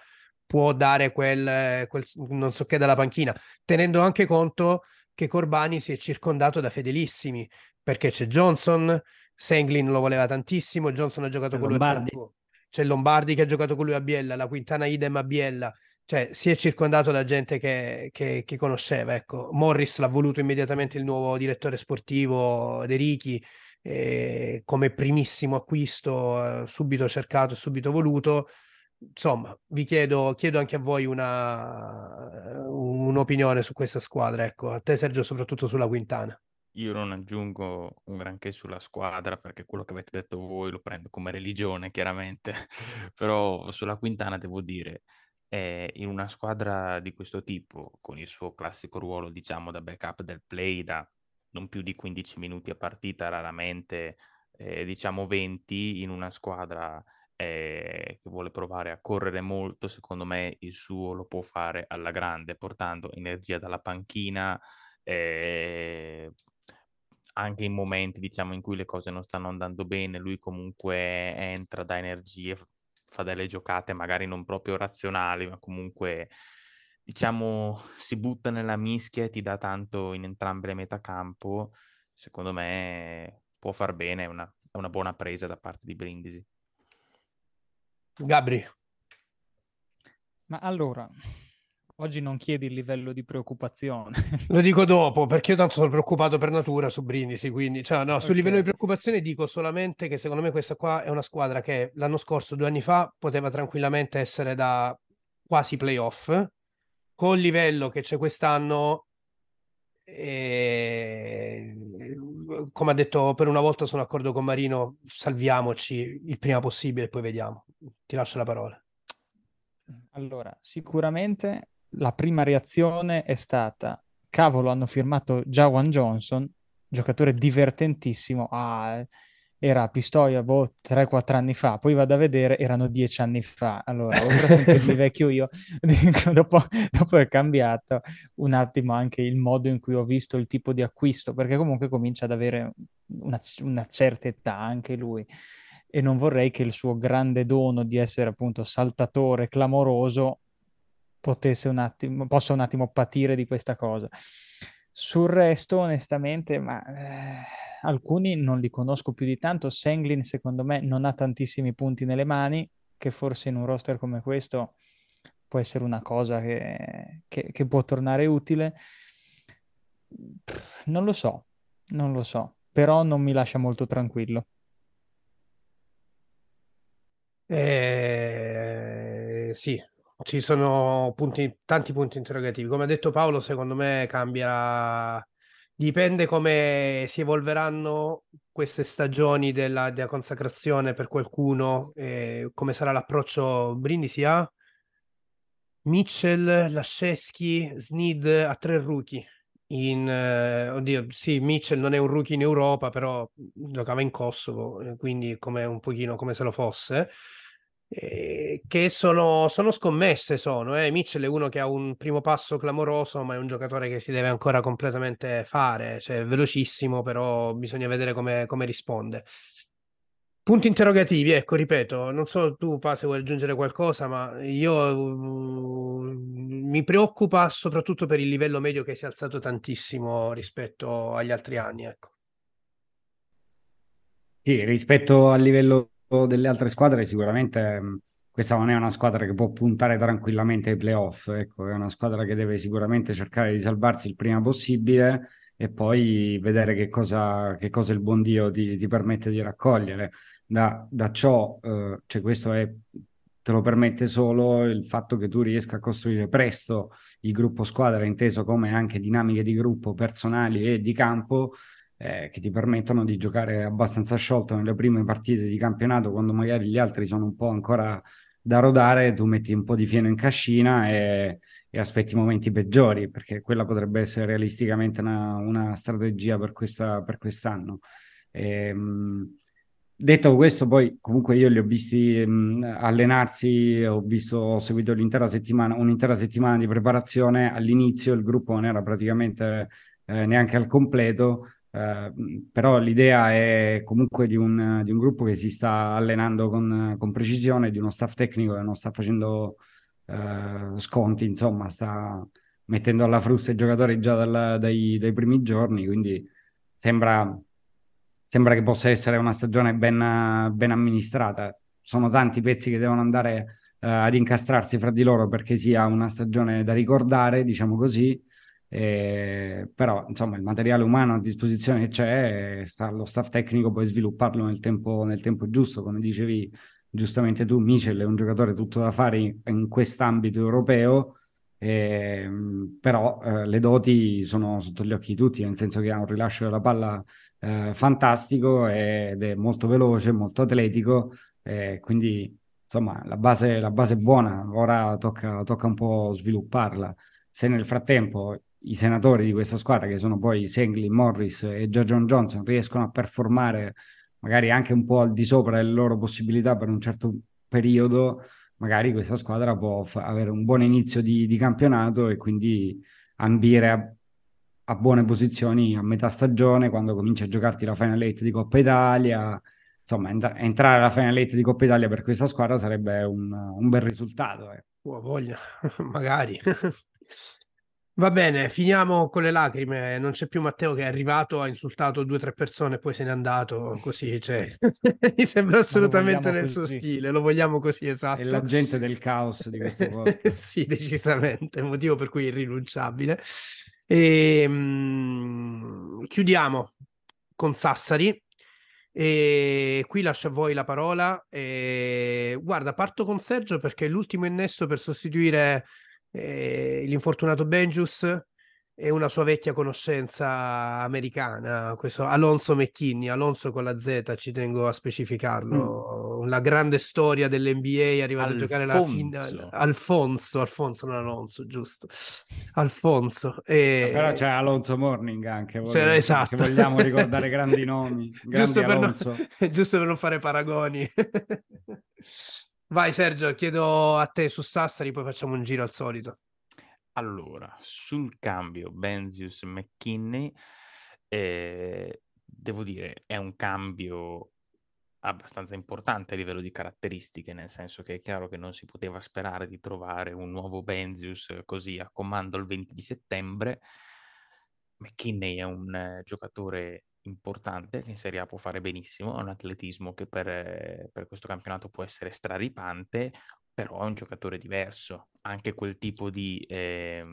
può dare quel, quel non so che dalla panchina, tenendo anche conto che Corbani si è circondato da fedelissimi, perché c'è Johnson, Senglin lo voleva tantissimo, Johnson ha giocato C'è con lui a Lombardi. fianco- c'è Lombardi che ha giocato con lui a Biella, la Quintana idem a Biella, cioè, si è circondato da gente che, che, che conosceva. Ecco. Morris l'ha voluto immediatamente il nuovo direttore sportivo De Ricchi eh, come primissimo acquisto, eh, subito cercato subito voluto. Insomma, vi chiedo, chiedo anche a voi una, un'opinione su questa squadra. Ecco, a te Sergio, soprattutto sulla Quintana. Io non aggiungo un granché sulla squadra perché quello che avete detto voi lo prendo come religione, chiaramente, [LAUGHS] però sulla Quintana devo dire, eh, in una squadra di questo tipo, con il suo classico ruolo, diciamo, da backup del play, da non più di 15 minuti a partita, raramente, eh, diciamo, 20, in una squadra eh, che vuole provare a correre molto, secondo me il suo lo può fare alla grande, portando energia dalla panchina, eh, anche in momenti diciamo in cui le cose non stanno andando bene, lui comunque entra, da energie, fa delle giocate magari non proprio razionali, ma comunque diciamo si butta nella mischia e ti dà tanto in entrambe le metacampo. Secondo me può far bene, è una, è una buona presa da parte di Brindisi. Gabri. Ma allora, Oggi non chiedi il livello di preoccupazione. [LAUGHS] Lo dico dopo, perché io tanto sono preoccupato per natura su Brindisi, quindi cioè, no, sul okay. livello di preoccupazione dico solamente che secondo me questa qua è una squadra che l'anno scorso, due anni fa, poteva tranquillamente essere da quasi playoff, col livello che c'è quest'anno, e... come ha detto per una volta sono d'accordo con Marino, salviamoci il prima possibile e poi vediamo. Ti lascio la parola. Allora, sicuramente la prima reazione è stata, cavolo, hanno firmato Jawan Johnson, giocatore divertentissimo, ah, era a Pistoia boh, 3-4 anni fa, poi vado a vedere, erano 10 anni fa. Allora, oltre a sentirmi vecchio io, [LAUGHS] dopo, dopo, è cambiato un attimo anche il modo in cui ho visto il tipo di acquisto, perché comunque comincia ad avere una, una certa età anche lui e non vorrei che il suo grande dono di essere appunto saltatore clamoroso potesse un attimo, possa un attimo patire di questa cosa. Sul resto, onestamente, ma eh, alcuni non li conosco più di tanto. Senglin, secondo me, non ha tantissimi punti nelle mani, che forse in un roster come questo può essere una cosa che, che, che può tornare utile. Non lo so, non lo so, però non mi lascia molto tranquillo. Eh, sì, ci sono punti, tanti punti interrogativi. Come ha detto Paolo, secondo me cambierà. Dipende come si evolveranno queste stagioni della, della consacrazione per qualcuno, e come sarà l'approccio Brindisi a Mitchell, Lasceschi, Snid a tre rookie. In, eh, oddio, sì, Mitchell non è un rookie in Europa, però giocava in Kosovo, eh, quindi come un pochino come se lo fosse eh, che sono, sono, scommesse. Sono, eh. Mitchell è uno che ha un primo passo clamoroso, ma è un giocatore che si deve ancora completamente fare, cioè è velocissimo, però bisogna vedere come, come risponde. Punti interrogativi, ecco, ripeto, non so tu, Pa, se vuoi aggiungere qualcosa, ma io mi preoccupa soprattutto per il livello medio che si è alzato tantissimo rispetto agli altri anni, ecco. Sì, rispetto al livello delle altre squadre, sicuramente mh, questa non è una squadra che può puntare tranquillamente ai playoff. Ecco, è una squadra che deve sicuramente cercare di salvarsi il prima possibile e poi vedere che cosa, che cosa il buon Dio ti, ti permette di raccogliere. Da, da ciò, eh, cioè questo è, te lo permette solo il fatto che tu riesca a costruire presto il gruppo squadra, inteso come anche dinamiche di gruppo personali e di campo, eh, che ti permettono di giocare abbastanza sciolto nelle prime partite di campionato, quando magari gli altri sono un po' ancora da rodare, tu metti un po' di fieno in cascina e, e aspetti momenti peggiori, perché quella potrebbe essere realisticamente una, una strategia per, questa, per quest'anno. E, ehm, detto questo, poi comunque io li ho visti mh, allenarsi, ho, visto, ho seguito l'intera settimana, un'intera settimana di preparazione. All'inizio il gruppo non era praticamente eh, neanche al completo, eh, però l'idea è comunque di un, di un, gruppo che si sta allenando con, con, precisione, di uno staff tecnico che non sta facendo uh, sconti, insomma, sta mettendo alla frusta i giocatori già dal, dai, dai, primi giorni, quindi sembra, sembra, che possa essere una stagione ben, ben amministrata. Sono tanti pezzi che devono andare eh, ad incastrarsi fra di loro perché sia una stagione da ricordare, diciamo così. Eh, però insomma il materiale umano a disposizione c'è, sta lo staff tecnico poi svilupparlo nel tempo, nel tempo giusto, come dicevi giustamente tu, Michel è un giocatore tutto da fare in, in quest'ambito europeo, eh, però eh, le doti sono sotto gli occhi di tutti, nel senso che ha un rilascio della palla eh, fantastico ed è molto veloce, molto atletico, eh, quindi insomma la base, la base è buona, ora tocca, tocca un po' svilupparla. Se nel frattempo i senatori di questa squadra, che sono poi Sengli, Morris e John Johnson, riescono a performare magari anche un po' al di sopra delle loro possibilità per un certo periodo, magari questa squadra può fa- avere un buon inizio di, di, campionato e quindi ambire a, a, buone posizioni a metà stagione quando comincia a giocarti la Final 8 di Coppa Italia. Insomma, ent- entrare alla Final 8 di Coppa Italia per questa squadra sarebbe un, un bel risultato. Eh. Oh, voglia, [LAUGHS] magari. Va bene, finiamo con le lacrime. Non c'è più Matteo che è arrivato, ha insultato due o tre persone e poi se n'è andato così. Cioè, [LAUGHS] [LAUGHS] mi sembra assolutamente nel suo stile. Lo vogliamo così, esatto. È l'agente del caos di questo [LAUGHS] podcast. sì, decisamente, motivo per cui è irrinunciabile. E, mh, chiudiamo con Sassari. E qui lascio a voi la parola. E, guarda, parto con Sergio perché è l'ultimo innesto per sostituire eh, l'infortunato Benjus e una sua vecchia conoscenza americana, questo Alonso McKinney, Alonso con la Z, ci tengo a specificarlo, mm. la grande storia dell'NBA, arrivato Alfonso. a giocare la finale. Alfonso, Alfonso, non Alonso, giusto. Alfonso. E... Però c'è Alonso Morning anche, voglio, cioè, esatto. vogliamo [LAUGHS] ricordare grandi nomi, grandi giusto, per non, [LAUGHS] giusto per non fare paragoni. [LAUGHS] Vai Sergio, chiedo a te su Sassari, poi facciamo un giro al solito. Allora, sul cambio Benzius McKinney, eh, devo dire, è un cambio abbastanza importante a livello di caratteristiche, nel senso che è chiaro che non si poteva sperare di trovare un nuovo Benzius così a comando il 20 di settembre. McKinney è un eh, giocatore importante che in Serie A può fare benissimo, ha un atletismo che per, per, questo campionato può essere straripante, però è un giocatore diverso, anche quel tipo di eh,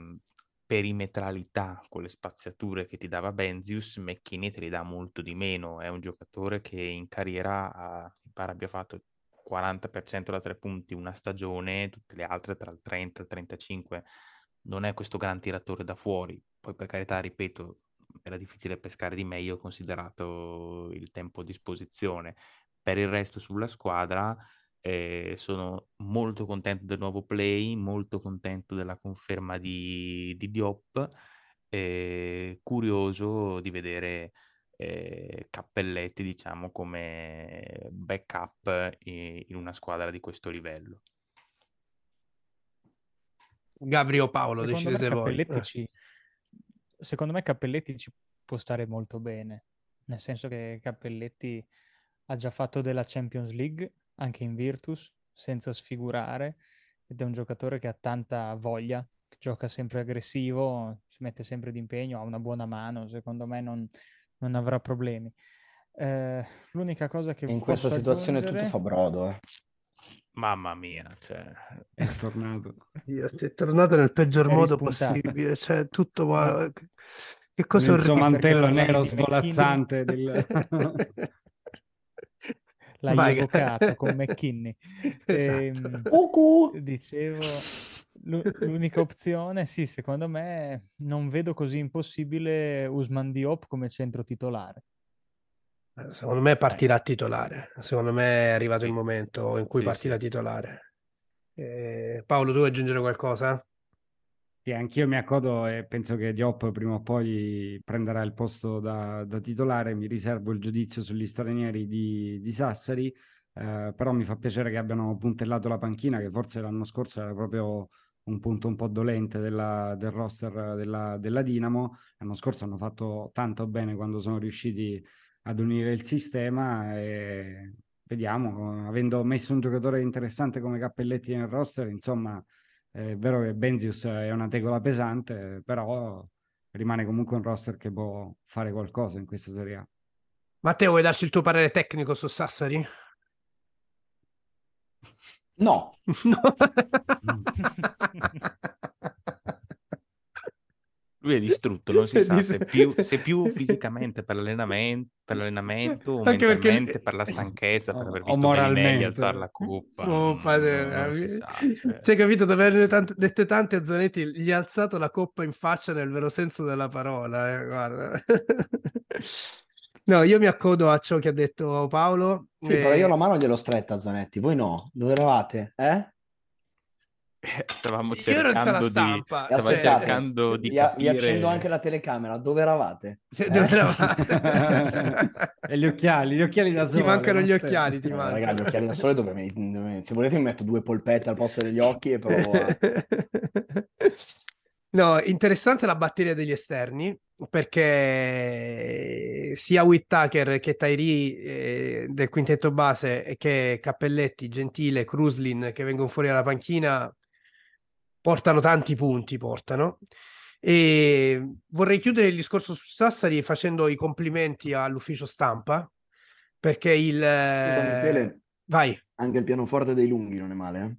perimetralità con le spaziature che ti dava Benzius, McKinney te li dà molto di meno, è un giocatore che in carriera ha, mi pare abbia fatto 40% da tre punti una stagione, tutte le altre tra il 30 e il 35, non è questo gran tiratore da fuori, poi per carità, ripeto, era difficile pescare di meglio considerato il tempo a disposizione. Per il resto sulla squadra eh, sono molto contento del nuovo play, molto contento della conferma di, di Diop, eh, curioso di vedere eh, Cappelletti, diciamo, come backup in, in una squadra di questo livello. Gabrio Paolo, Secondo decidete voi. Cappelletti eh. ci, secondo me Cappelletti ci può stare molto bene, nel senso che Cappelletti ha già fatto della Champions League anche in Virtus senza sfigurare ed è un giocatore che ha tanta voglia, gioca sempre aggressivo, si mette sempre d'impegno, ha una buona mano, secondo me non, non avrà problemi. Eh, l'unica cosa che in questa situazione aggiungere... tutto fa brodo, eh. Mamma mia, cioè... è tornato. è tornato nel peggior è modo possibile, cioè tutto... No. Che cosa Il suo mantello nero svolazzante del... [LAUGHS] L'hai Vai. evocato con [LAUGHS] McKinney. Esatto. E, dicevo, l'unica opzione, sì, secondo me non vedo così impossibile Usman Diop come centro titolare. Secondo me partirà a titolare. Secondo me è arrivato il momento in cui sì, partirà sì. titolare. Eh, Paolo, tu vuoi aggiungere qualcosa? Sì, anch'io mi accodo e penso che Diop prima o poi prenderà il posto da, da titolare. Mi riservo il giudizio sugli stranieri di, di Sassari, eh, però mi fa piacere che abbiano puntellato la panchina, che forse l'anno scorso era proprio un punto un po' dolente della, del roster della, della Dinamo. L'anno scorso hanno fatto tanto bene quando sono riusciti ad unire il sistema e vediamo, avendo messo un giocatore interessante come Cappelletti nel roster, insomma, è vero che Benzius è una tegola pesante, però rimane comunque un roster che può fare qualcosa in questa Serie A. Matteo, vuoi darci il tuo parere tecnico su Sassari? No. [LAUGHS] [LAUGHS] [LAUGHS] Lui è distrutto, non si sa se più, se più [LAUGHS] fisicamente per l'allenamento, per l'allenamento o Anche perché- mentalmente per la [LAUGHS] stanchezza, per aver O visto Bellinelli alzare la coppa. Oh, non- padre, non si eh, sa, cioè. Cioè, capito, dopo aver tante- dette tante a Zanetti, gli ha alzato la coppa in faccia nel vero senso della parola, eh, guarda. [LAUGHS] No, io mi accodo a ciò che ha detto Paolo. Sì, eh, però io la mano gliel'ho stretta a Zanetti, voi no. Dove eravate? Eh? [LAUGHS] Stavamo cercando di, stampa, stavo cioè- cercando di Vi, vi capire... accendo anche la telecamera. Dove eravate? Cioè, [LAUGHS] dove Eh? eravate? [LAUGHS] e gli occhiali, gli occhiali da Ti sole. mancano gli occhiali, ti No, mancano. raga, gli occhiali da sole dove mi- dove- se volete mi metto due polpette al posto degli occhi e provo a... No, interessante la batteria degli esterni perché sia Whittaker che Tyree eh, del quintetto base e che Cappelletti, Gentile, Cruslin che vengono fuori dalla panchina portano tanti punti, portano. E vorrei chiudere il discorso su Sassari facendo i complimenti all'ufficio stampa perché il... Scusa, Michele, Vai. anche il pianoforte dei lunghi non è male, eh?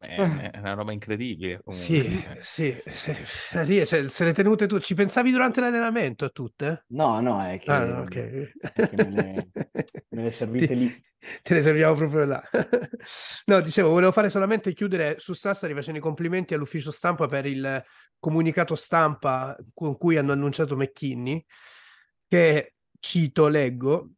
È, è una roba incredibile comunque. Sì, sì, [LAUGHS] cioè, se le tenute tu, ci pensavi durante l'allenamento a tutte? No, no, è che, Ah, no, ok. è che me, le, [LAUGHS] me le servite Ti- lì. Te ne serviamo proprio là. [LAUGHS] No, dicevo, volevo fare solamente chiudere su Sassari facendo i complimenti all'ufficio stampa per il comunicato stampa con cui hanno annunciato McKinney, che cito, leggo,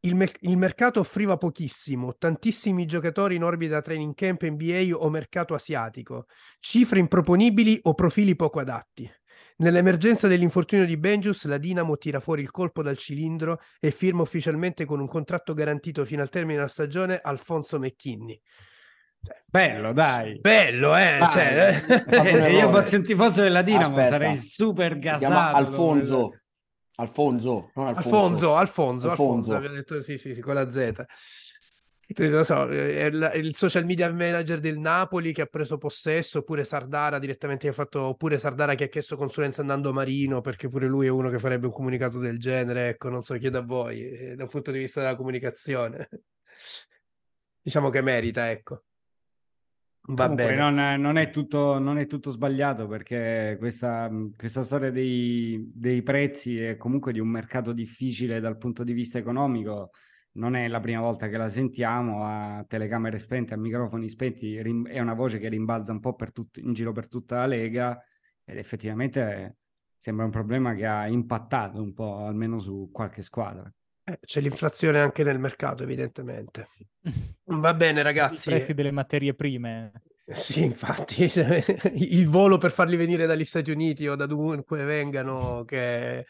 il, me- il mercato offriva pochissimo, tantissimi giocatori in orbita training camp NBA o mercato asiatico, cifre improponibili o profili poco adatti. Nell'emergenza dell'infortunio di Benjus, la Dinamo tira fuori il colpo dal cilindro e firma ufficialmente con un contratto garantito fino al termine della stagione Alfonso McKinney. Bello, dai. Bello, eh? Dai, Cioè, eh, un [LAUGHS] se io fossi un tifoso della Dinamo Aspetta. sarei super gasato. Alfonso. Alfonso, non Alfonso. Alfonso, Alfonso, Alfonso, Alfonso. abbiamo detto sì, sì, sì, con la Z. Lo so, il, social media manager del Napoli che ha preso possesso, oppure Sardara direttamente che ha fatto, oppure Sardara che ha chiesto consulenza andando Marino, perché pure lui è uno che farebbe un comunicato del genere, ecco, non so, chiedo a voi, eh, dal punto di vista della comunicazione. [LAUGHS] Diciamo che merita, ecco. Va Comunque, bene. Non, non è tutto, non è tutto sbagliato perché questa, questa storia dei, dei prezzi e comunque di un mercato difficile dal punto di vista economico non è la prima volta che la sentiamo a telecamere spente, a microfoni spenti, rim- è una voce che rimbalza un po' per tut- in giro per tutta la Lega ed effettivamente sembra un problema che ha impattato un po' almeno su qualche squadra. Eh, C'è l'inflazione anche nel mercato, evidentemente. [LAUGHS] Va bene, I ragazzi. prezzi delle materie prime. Sì, infatti, [LAUGHS] il volo per farli venire dagli Stati Uniti o da dovunque vengano che,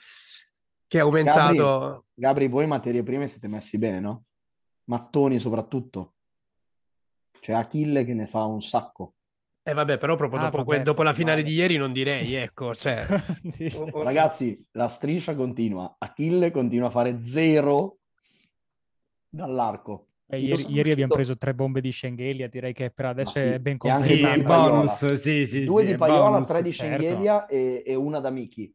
che è aumentato. Gabri, Gabri, voi materie prime siete messi bene, no? Mattoni soprattutto. C'è Achille che ne fa un sacco. E vabbè, però proprio Ah, dopo, vabbè, que- dopo la finale vale. di ieri non direi, ecco, [LAUGHS] cioè... Ragazzi, la striscia continua. Achille continua a fare zero dall'arco. Eh, ieri, ieri abbiamo preso tre bombe di Schengelia, direi che per adesso sì, è ben anche Sì, Paiola. bonus, sì, sì, Due sì, di Paiola, bonus. tre di certo. Scenghelia e, e una da Miki.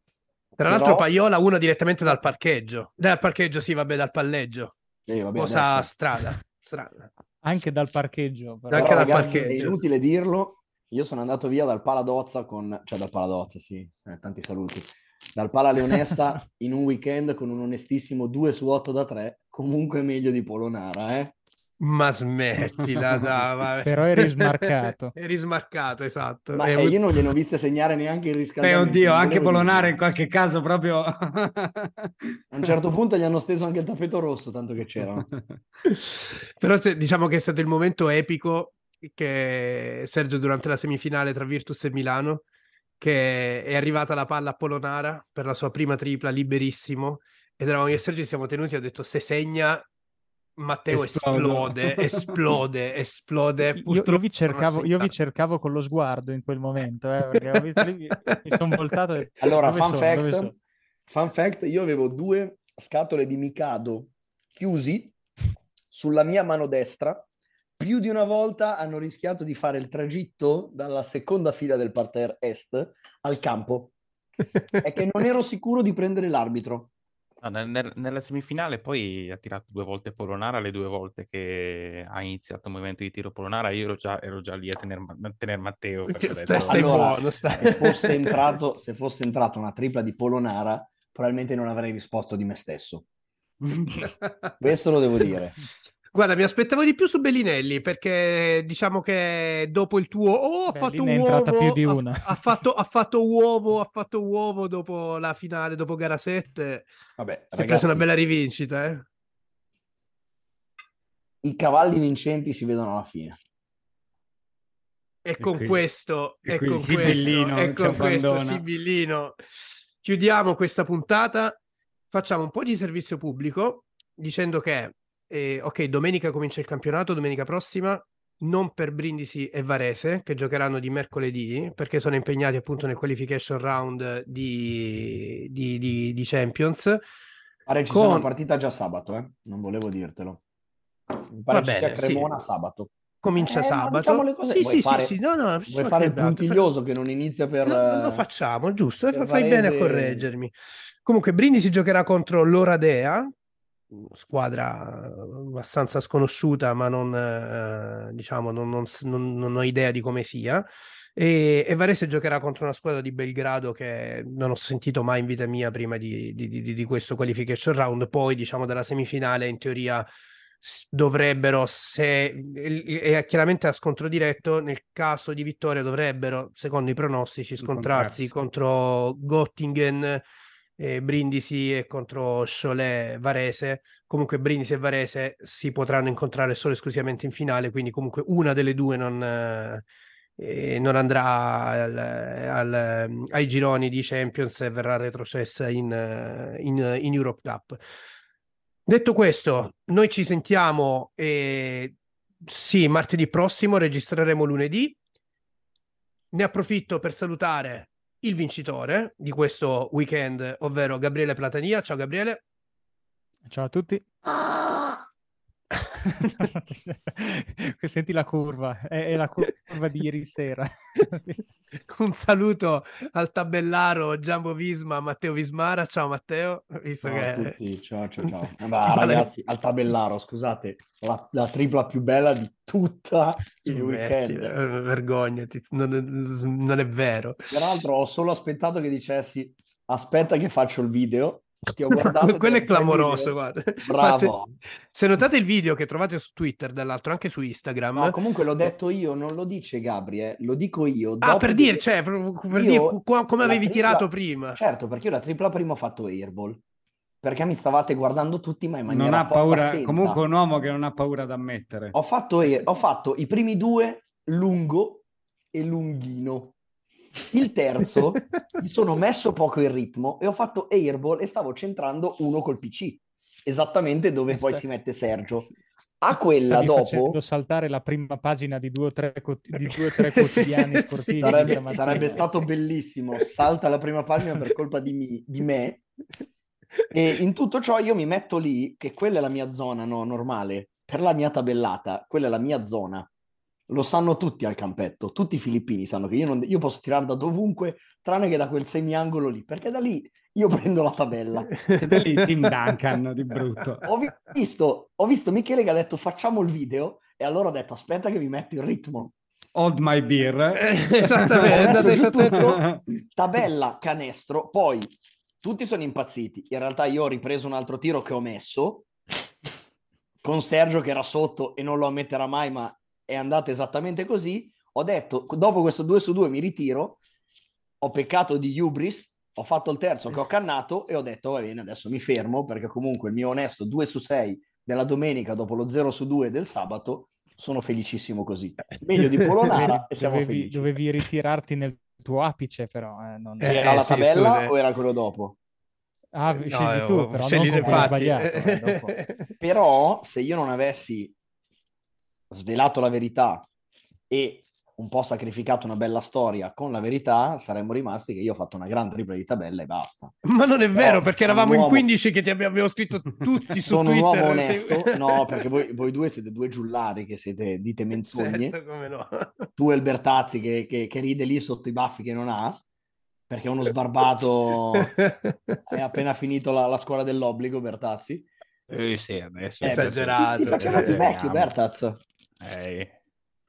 Tra Però- l'altro Paiola una direttamente dal parcheggio. Dal parcheggio, sì, vabbè, dal palleggio. Eh, vabbè, Cosa adesso- strada. strada. Anche dal parcheggio. però. Anche Però, dal ragazzi, è parcheggio. inutile dirlo. Io sono andato via dal Paladozza con... Cioè dal Paladozza, sì, eh, tanti saluti. Dal Pala Leonessa [LAUGHS] in un weekend con un onestissimo 2 su 8 da 3. Comunque meglio di Polonara, eh? Ma smettila, [LAUGHS] vabbè. [LAUGHS] Però eri smarcato. Eri smarcato, esatto. Ma eh, io non gliene ho viste segnare neanche il Eh, riscaldamento. oddio, non anche Polonara in qualche caso proprio... A un certo punto gli hanno steso anche il tappeto rosso, tanto che c'erano. Però cioè, diciamo che è stato il momento epico che Sergio durante la semifinale tra Virtus e Milano, che è arrivata la palla a Polonara per la sua prima tripla liberissimo ed eravamo io e Sergio ci siamo tenuti e ho detto se segna Matteo Esplodo. esplode, esplode, [LAUGHS] esplode. Io, io Purtroppo vi cercavo, ha io vi cercavo con lo sguardo in quel momento, eh, perché ho visto lì, mi, mi sono voltato e... Allora, fun sono? fact, sono? fun fact, io avevo due scatole di Mikado chiusi sulla mia mano destra. Più di una volta hanno rischiato di fare il tragitto dalla seconda fila del parterre est al campo. È che non ero sicuro di prendere l'arbitro. No, nel- nel- nella semifinale poi ha tirato due volte Polonara, le due volte che ha iniziato il movimento di tiro Polonara, io ero già, ero già lì a tenere tener Matteo. Stai- detto- Allora, buono, stai- se fosse entrato, se fosse entrata una tripla di Polonara, probabilmente non avrei risposto di me stesso. [LAUGHS] Questo lo devo dire. Guarda, mi aspettavo di più su Bellinelli perché diciamo che dopo il tuo oh, ha fatto è entrata uovo, più di ha- una. Ha, fatto, ha fatto [LAUGHS] uovo, ha fatto uovo dopo la finale, dopo gara 7. Vabbè, Si è ragazzi, presa una bella rivincita, eh. i cavalli vincenti si vedono alla fine. E con qui- questo, e qui con questo, Sibillino e con questo. Sibillino chiudiamo questa puntata. Facciamo un po' di servizio pubblico dicendo che, eh, ok, domenica comincia il campionato, domenica prossima, non per Brindisi e Varese, che giocheranno di mercoledì, perché sono impegnati appunto nel qualification round di, di, di- di Champions. Pare ci Con- sia una partita già sabato, eh? Non volevo dirtelo. Mi pare Va ci sia bene, sì. Cremona sabato. Comincia Eh, sabato. diciamo le cose- Sì, vuoi sì, fare- sì, sì, no, no, Vuoi fare il puntiglioso che non inizia per... No, lo facciamo, giusto, per fai bene a Varese- correggermi. Comunque, Brindisi giocherà contro l'Oradea, squadra abbastanza sconosciuta, ma non, eh, diciamo, non, non non- ho idea di come sia. E, e Varese giocherà contro una squadra di Belgrado che non ho sentito mai in vita mia prima di, di- di- di questo qualification round. Poi, diciamo, dalla semifinale in teoria dovrebbero, se e- e chiaramente a scontro diretto, nel caso di vittoria dovrebbero, secondo i pronostici, scontrarsi contro Göttingen, eh, Brindisi e contro Cholet Varese. Comunque Brindisi e Varese si potranno incontrare solo e esclusivamente in finale, quindi comunque una delle due non, eh, non andrà al- al- ai gironi di Champions e verrà retrocessa in, in, in Europe Cup. Detto questo, noi ci sentiamo eh, sì, martedì prossimo, registreremo lunedì. Ne approfitto per salutare il vincitore di questo weekend, ovvero Gabriele Platania. Ciao Gabriele. Ciao a tutti. [LAUGHS] Senti la curva, è, è la curva di ieri sera. [LAUGHS] Un saluto al tabellaro Giambo Visma, Matteo Vismara. Ciao Matteo, visto Ciao a che tutti, ciao ciao ciao. [LAUGHS] Vale- ragazzi, al tabellaro, scusate, la, la tripla più bella di tutta il weekend. eh, vergognati, non, non è vero. Peraltro ho solo aspettato che dicessi aspetta che faccio il video. Ti ho guardato [LAUGHS] Quello è ho detto, "Fai il clamoroso, video?" guarda. Se, se notate il video che trovate su Twitter, dall'altro anche su Instagram, No, comunque l'ho detto io, non lo dice Gabri, eh, lo dico io. ah, per che- dire, cioè, per, Io dire co- come avevi tripla- tirato prima. Certo, perché io la tripla prima ho fatto airball. Perché mi stavate guardando tutti, ma in maniera Non ha paura, attenta. comunque un uomo che non ha paura d'ammettere. Ho fatto, ho fatto i primi due lungo e lunghino. Il terzo mi sono messo poco il ritmo e ho fatto airball e stavo centrando uno col PC, esattamente dove poi si mette Sergio. A quella Stavi dopo facendo saltare la prima pagina di due o tre, quot- di due o tre [LAUGHS] quotidiani sportivi. sarebbe, sarebbe stato bellissimo. Salta la prima pagina per colpa di, mi- di me. E in tutto ciò io mi metto lì, che quella è la mia zona no, normale, per la mia tabellata, quella è la mia zona. Lo sanno tutti al campetto, tutti i filippini sanno che io, non- io posso tirare da dovunque, tranne che da quel semiangolo lì, perché da lì io [LAUGHS] prendo la tabella. E da lì Tim Duncan di brutto. Ho vi- visto, ho visto Michele che ha detto facciamo il video e allora ho detto aspetta che mi metto il ritmo. Hold my beer. Eh, esattamente, esattamente- tabella, canestro, poi tutti sono impazziti. In realtà io ho ripreso un altro tiro che ho messo con Sergio che era sotto e non lo ammetterà mai, ma è andata esattamente così. Ho detto, dopo questo 2 su 2 mi ritiro, ho peccato di Hubris, ho fatto il terzo che ho cannato e ho detto va bene, adesso mi fermo perché comunque il mio onesto 2 su 6 della domenica dopo lo 0 su 2 del sabato sono felicissimo così. Meglio di Polonara e siamo dovevi, felici. dovevi ritirarti nel tuo apice, però. eh, non- Eh, Era la sì, tabella scusa. o era quello dopo? Ah, No, scegli eh, tu, però scegli- non infatti. sbagliato. eh, dopo. [LAUGHS] Però se io non avessi svelato la verità e un po' sacrificato una bella storia con la verità, saremmo rimasti che io ho fatto una gran tripla di tabella e basta. Ma non è vero, No, perché sono eravamo un in uomo- 15 che ti abbiamo scritto tutti su Sono un Twitter. uomo sei- onesto, no, perché voi, voi due siete due giullari che siete, dite menzogne. Certo, come no. Tu e il Bertazzi che, che- che ride lì sotto i baffi che non ha. perché è uno sbarbato [LAUGHS] è appena finito la, la scuola dell'obbligo, Bertazzi. Eh, sì, adesso Eh, Esagerato. Ti faceva più vecchio, Bertaz. Eh,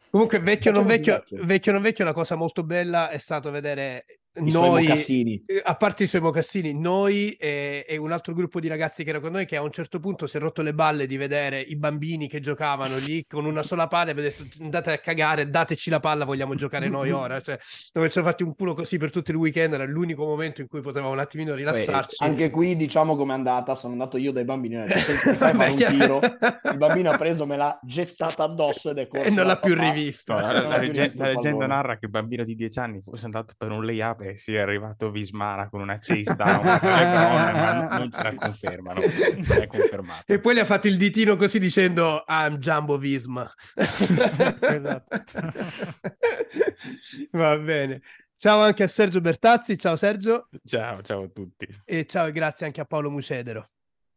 Comunque, vecchio non vecchio. vecchio non vecchio, la cosa molto bella è stato vedere I suoi noi, mocassini. eh, a parte i suoi mocassini, noi e, e un altro gruppo di ragazzi che era con noi che a un certo punto si è rotto le balle di vedere i bambini che giocavano lì con una sola palla e abbiamo detto andate a cagare, dateci la palla, vogliamo giocare noi [LAUGHS] ora. Cioè, dove ci siamo fatti un culo così per tutto il weekend, era l'unico momento in cui potevamo un attimino rilassarci. Anche qui diciamo com'è andata, sono andato io dai bambini e ho detto, "Senti, mi fai [LAUGHS] fare un Beh, tiro, [LAUGHS] il bambino ha preso, me l'ha gettata addosso ed è corso E non l'ha più rivisto. no, la, la ha la il leggenda narra che il bambino di 10 anni fosse andato per un layup e sia arrivato Vismara con una chase down alle colonne, ma non, non ce la confermano. Non è confermato. E poi le ha fatto il ditino così dicendo I'm Jumbo Visma. [LAUGHS] Esatto. [LAUGHS] Va bene. Ciao anche a Sergio Bertazzi, ciao Sergio Ciao, ciao a tutti. e ciao e grazie anche a Paolo Mucedero.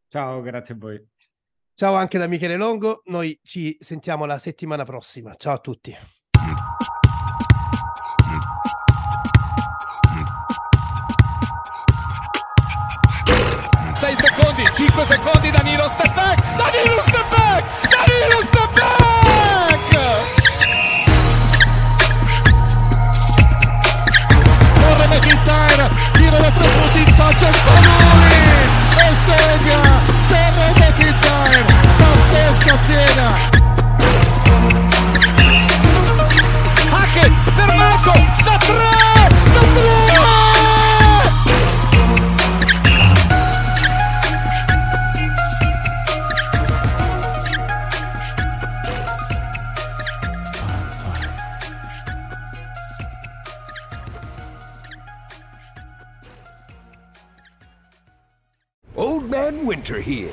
Ciao, grazie a voi. Ciao anche da Michele Longo, noi ci sentiamo la settimana prossima. Ciao a tutti. 5 secondi Danilo step back Danilo step back Danilo step back corre McIntyre tiro da tre punti in faccia e Spanoni e segna Temo McIntyre pazzesca Siena Hackett fermato da 3 da 3 Winter here.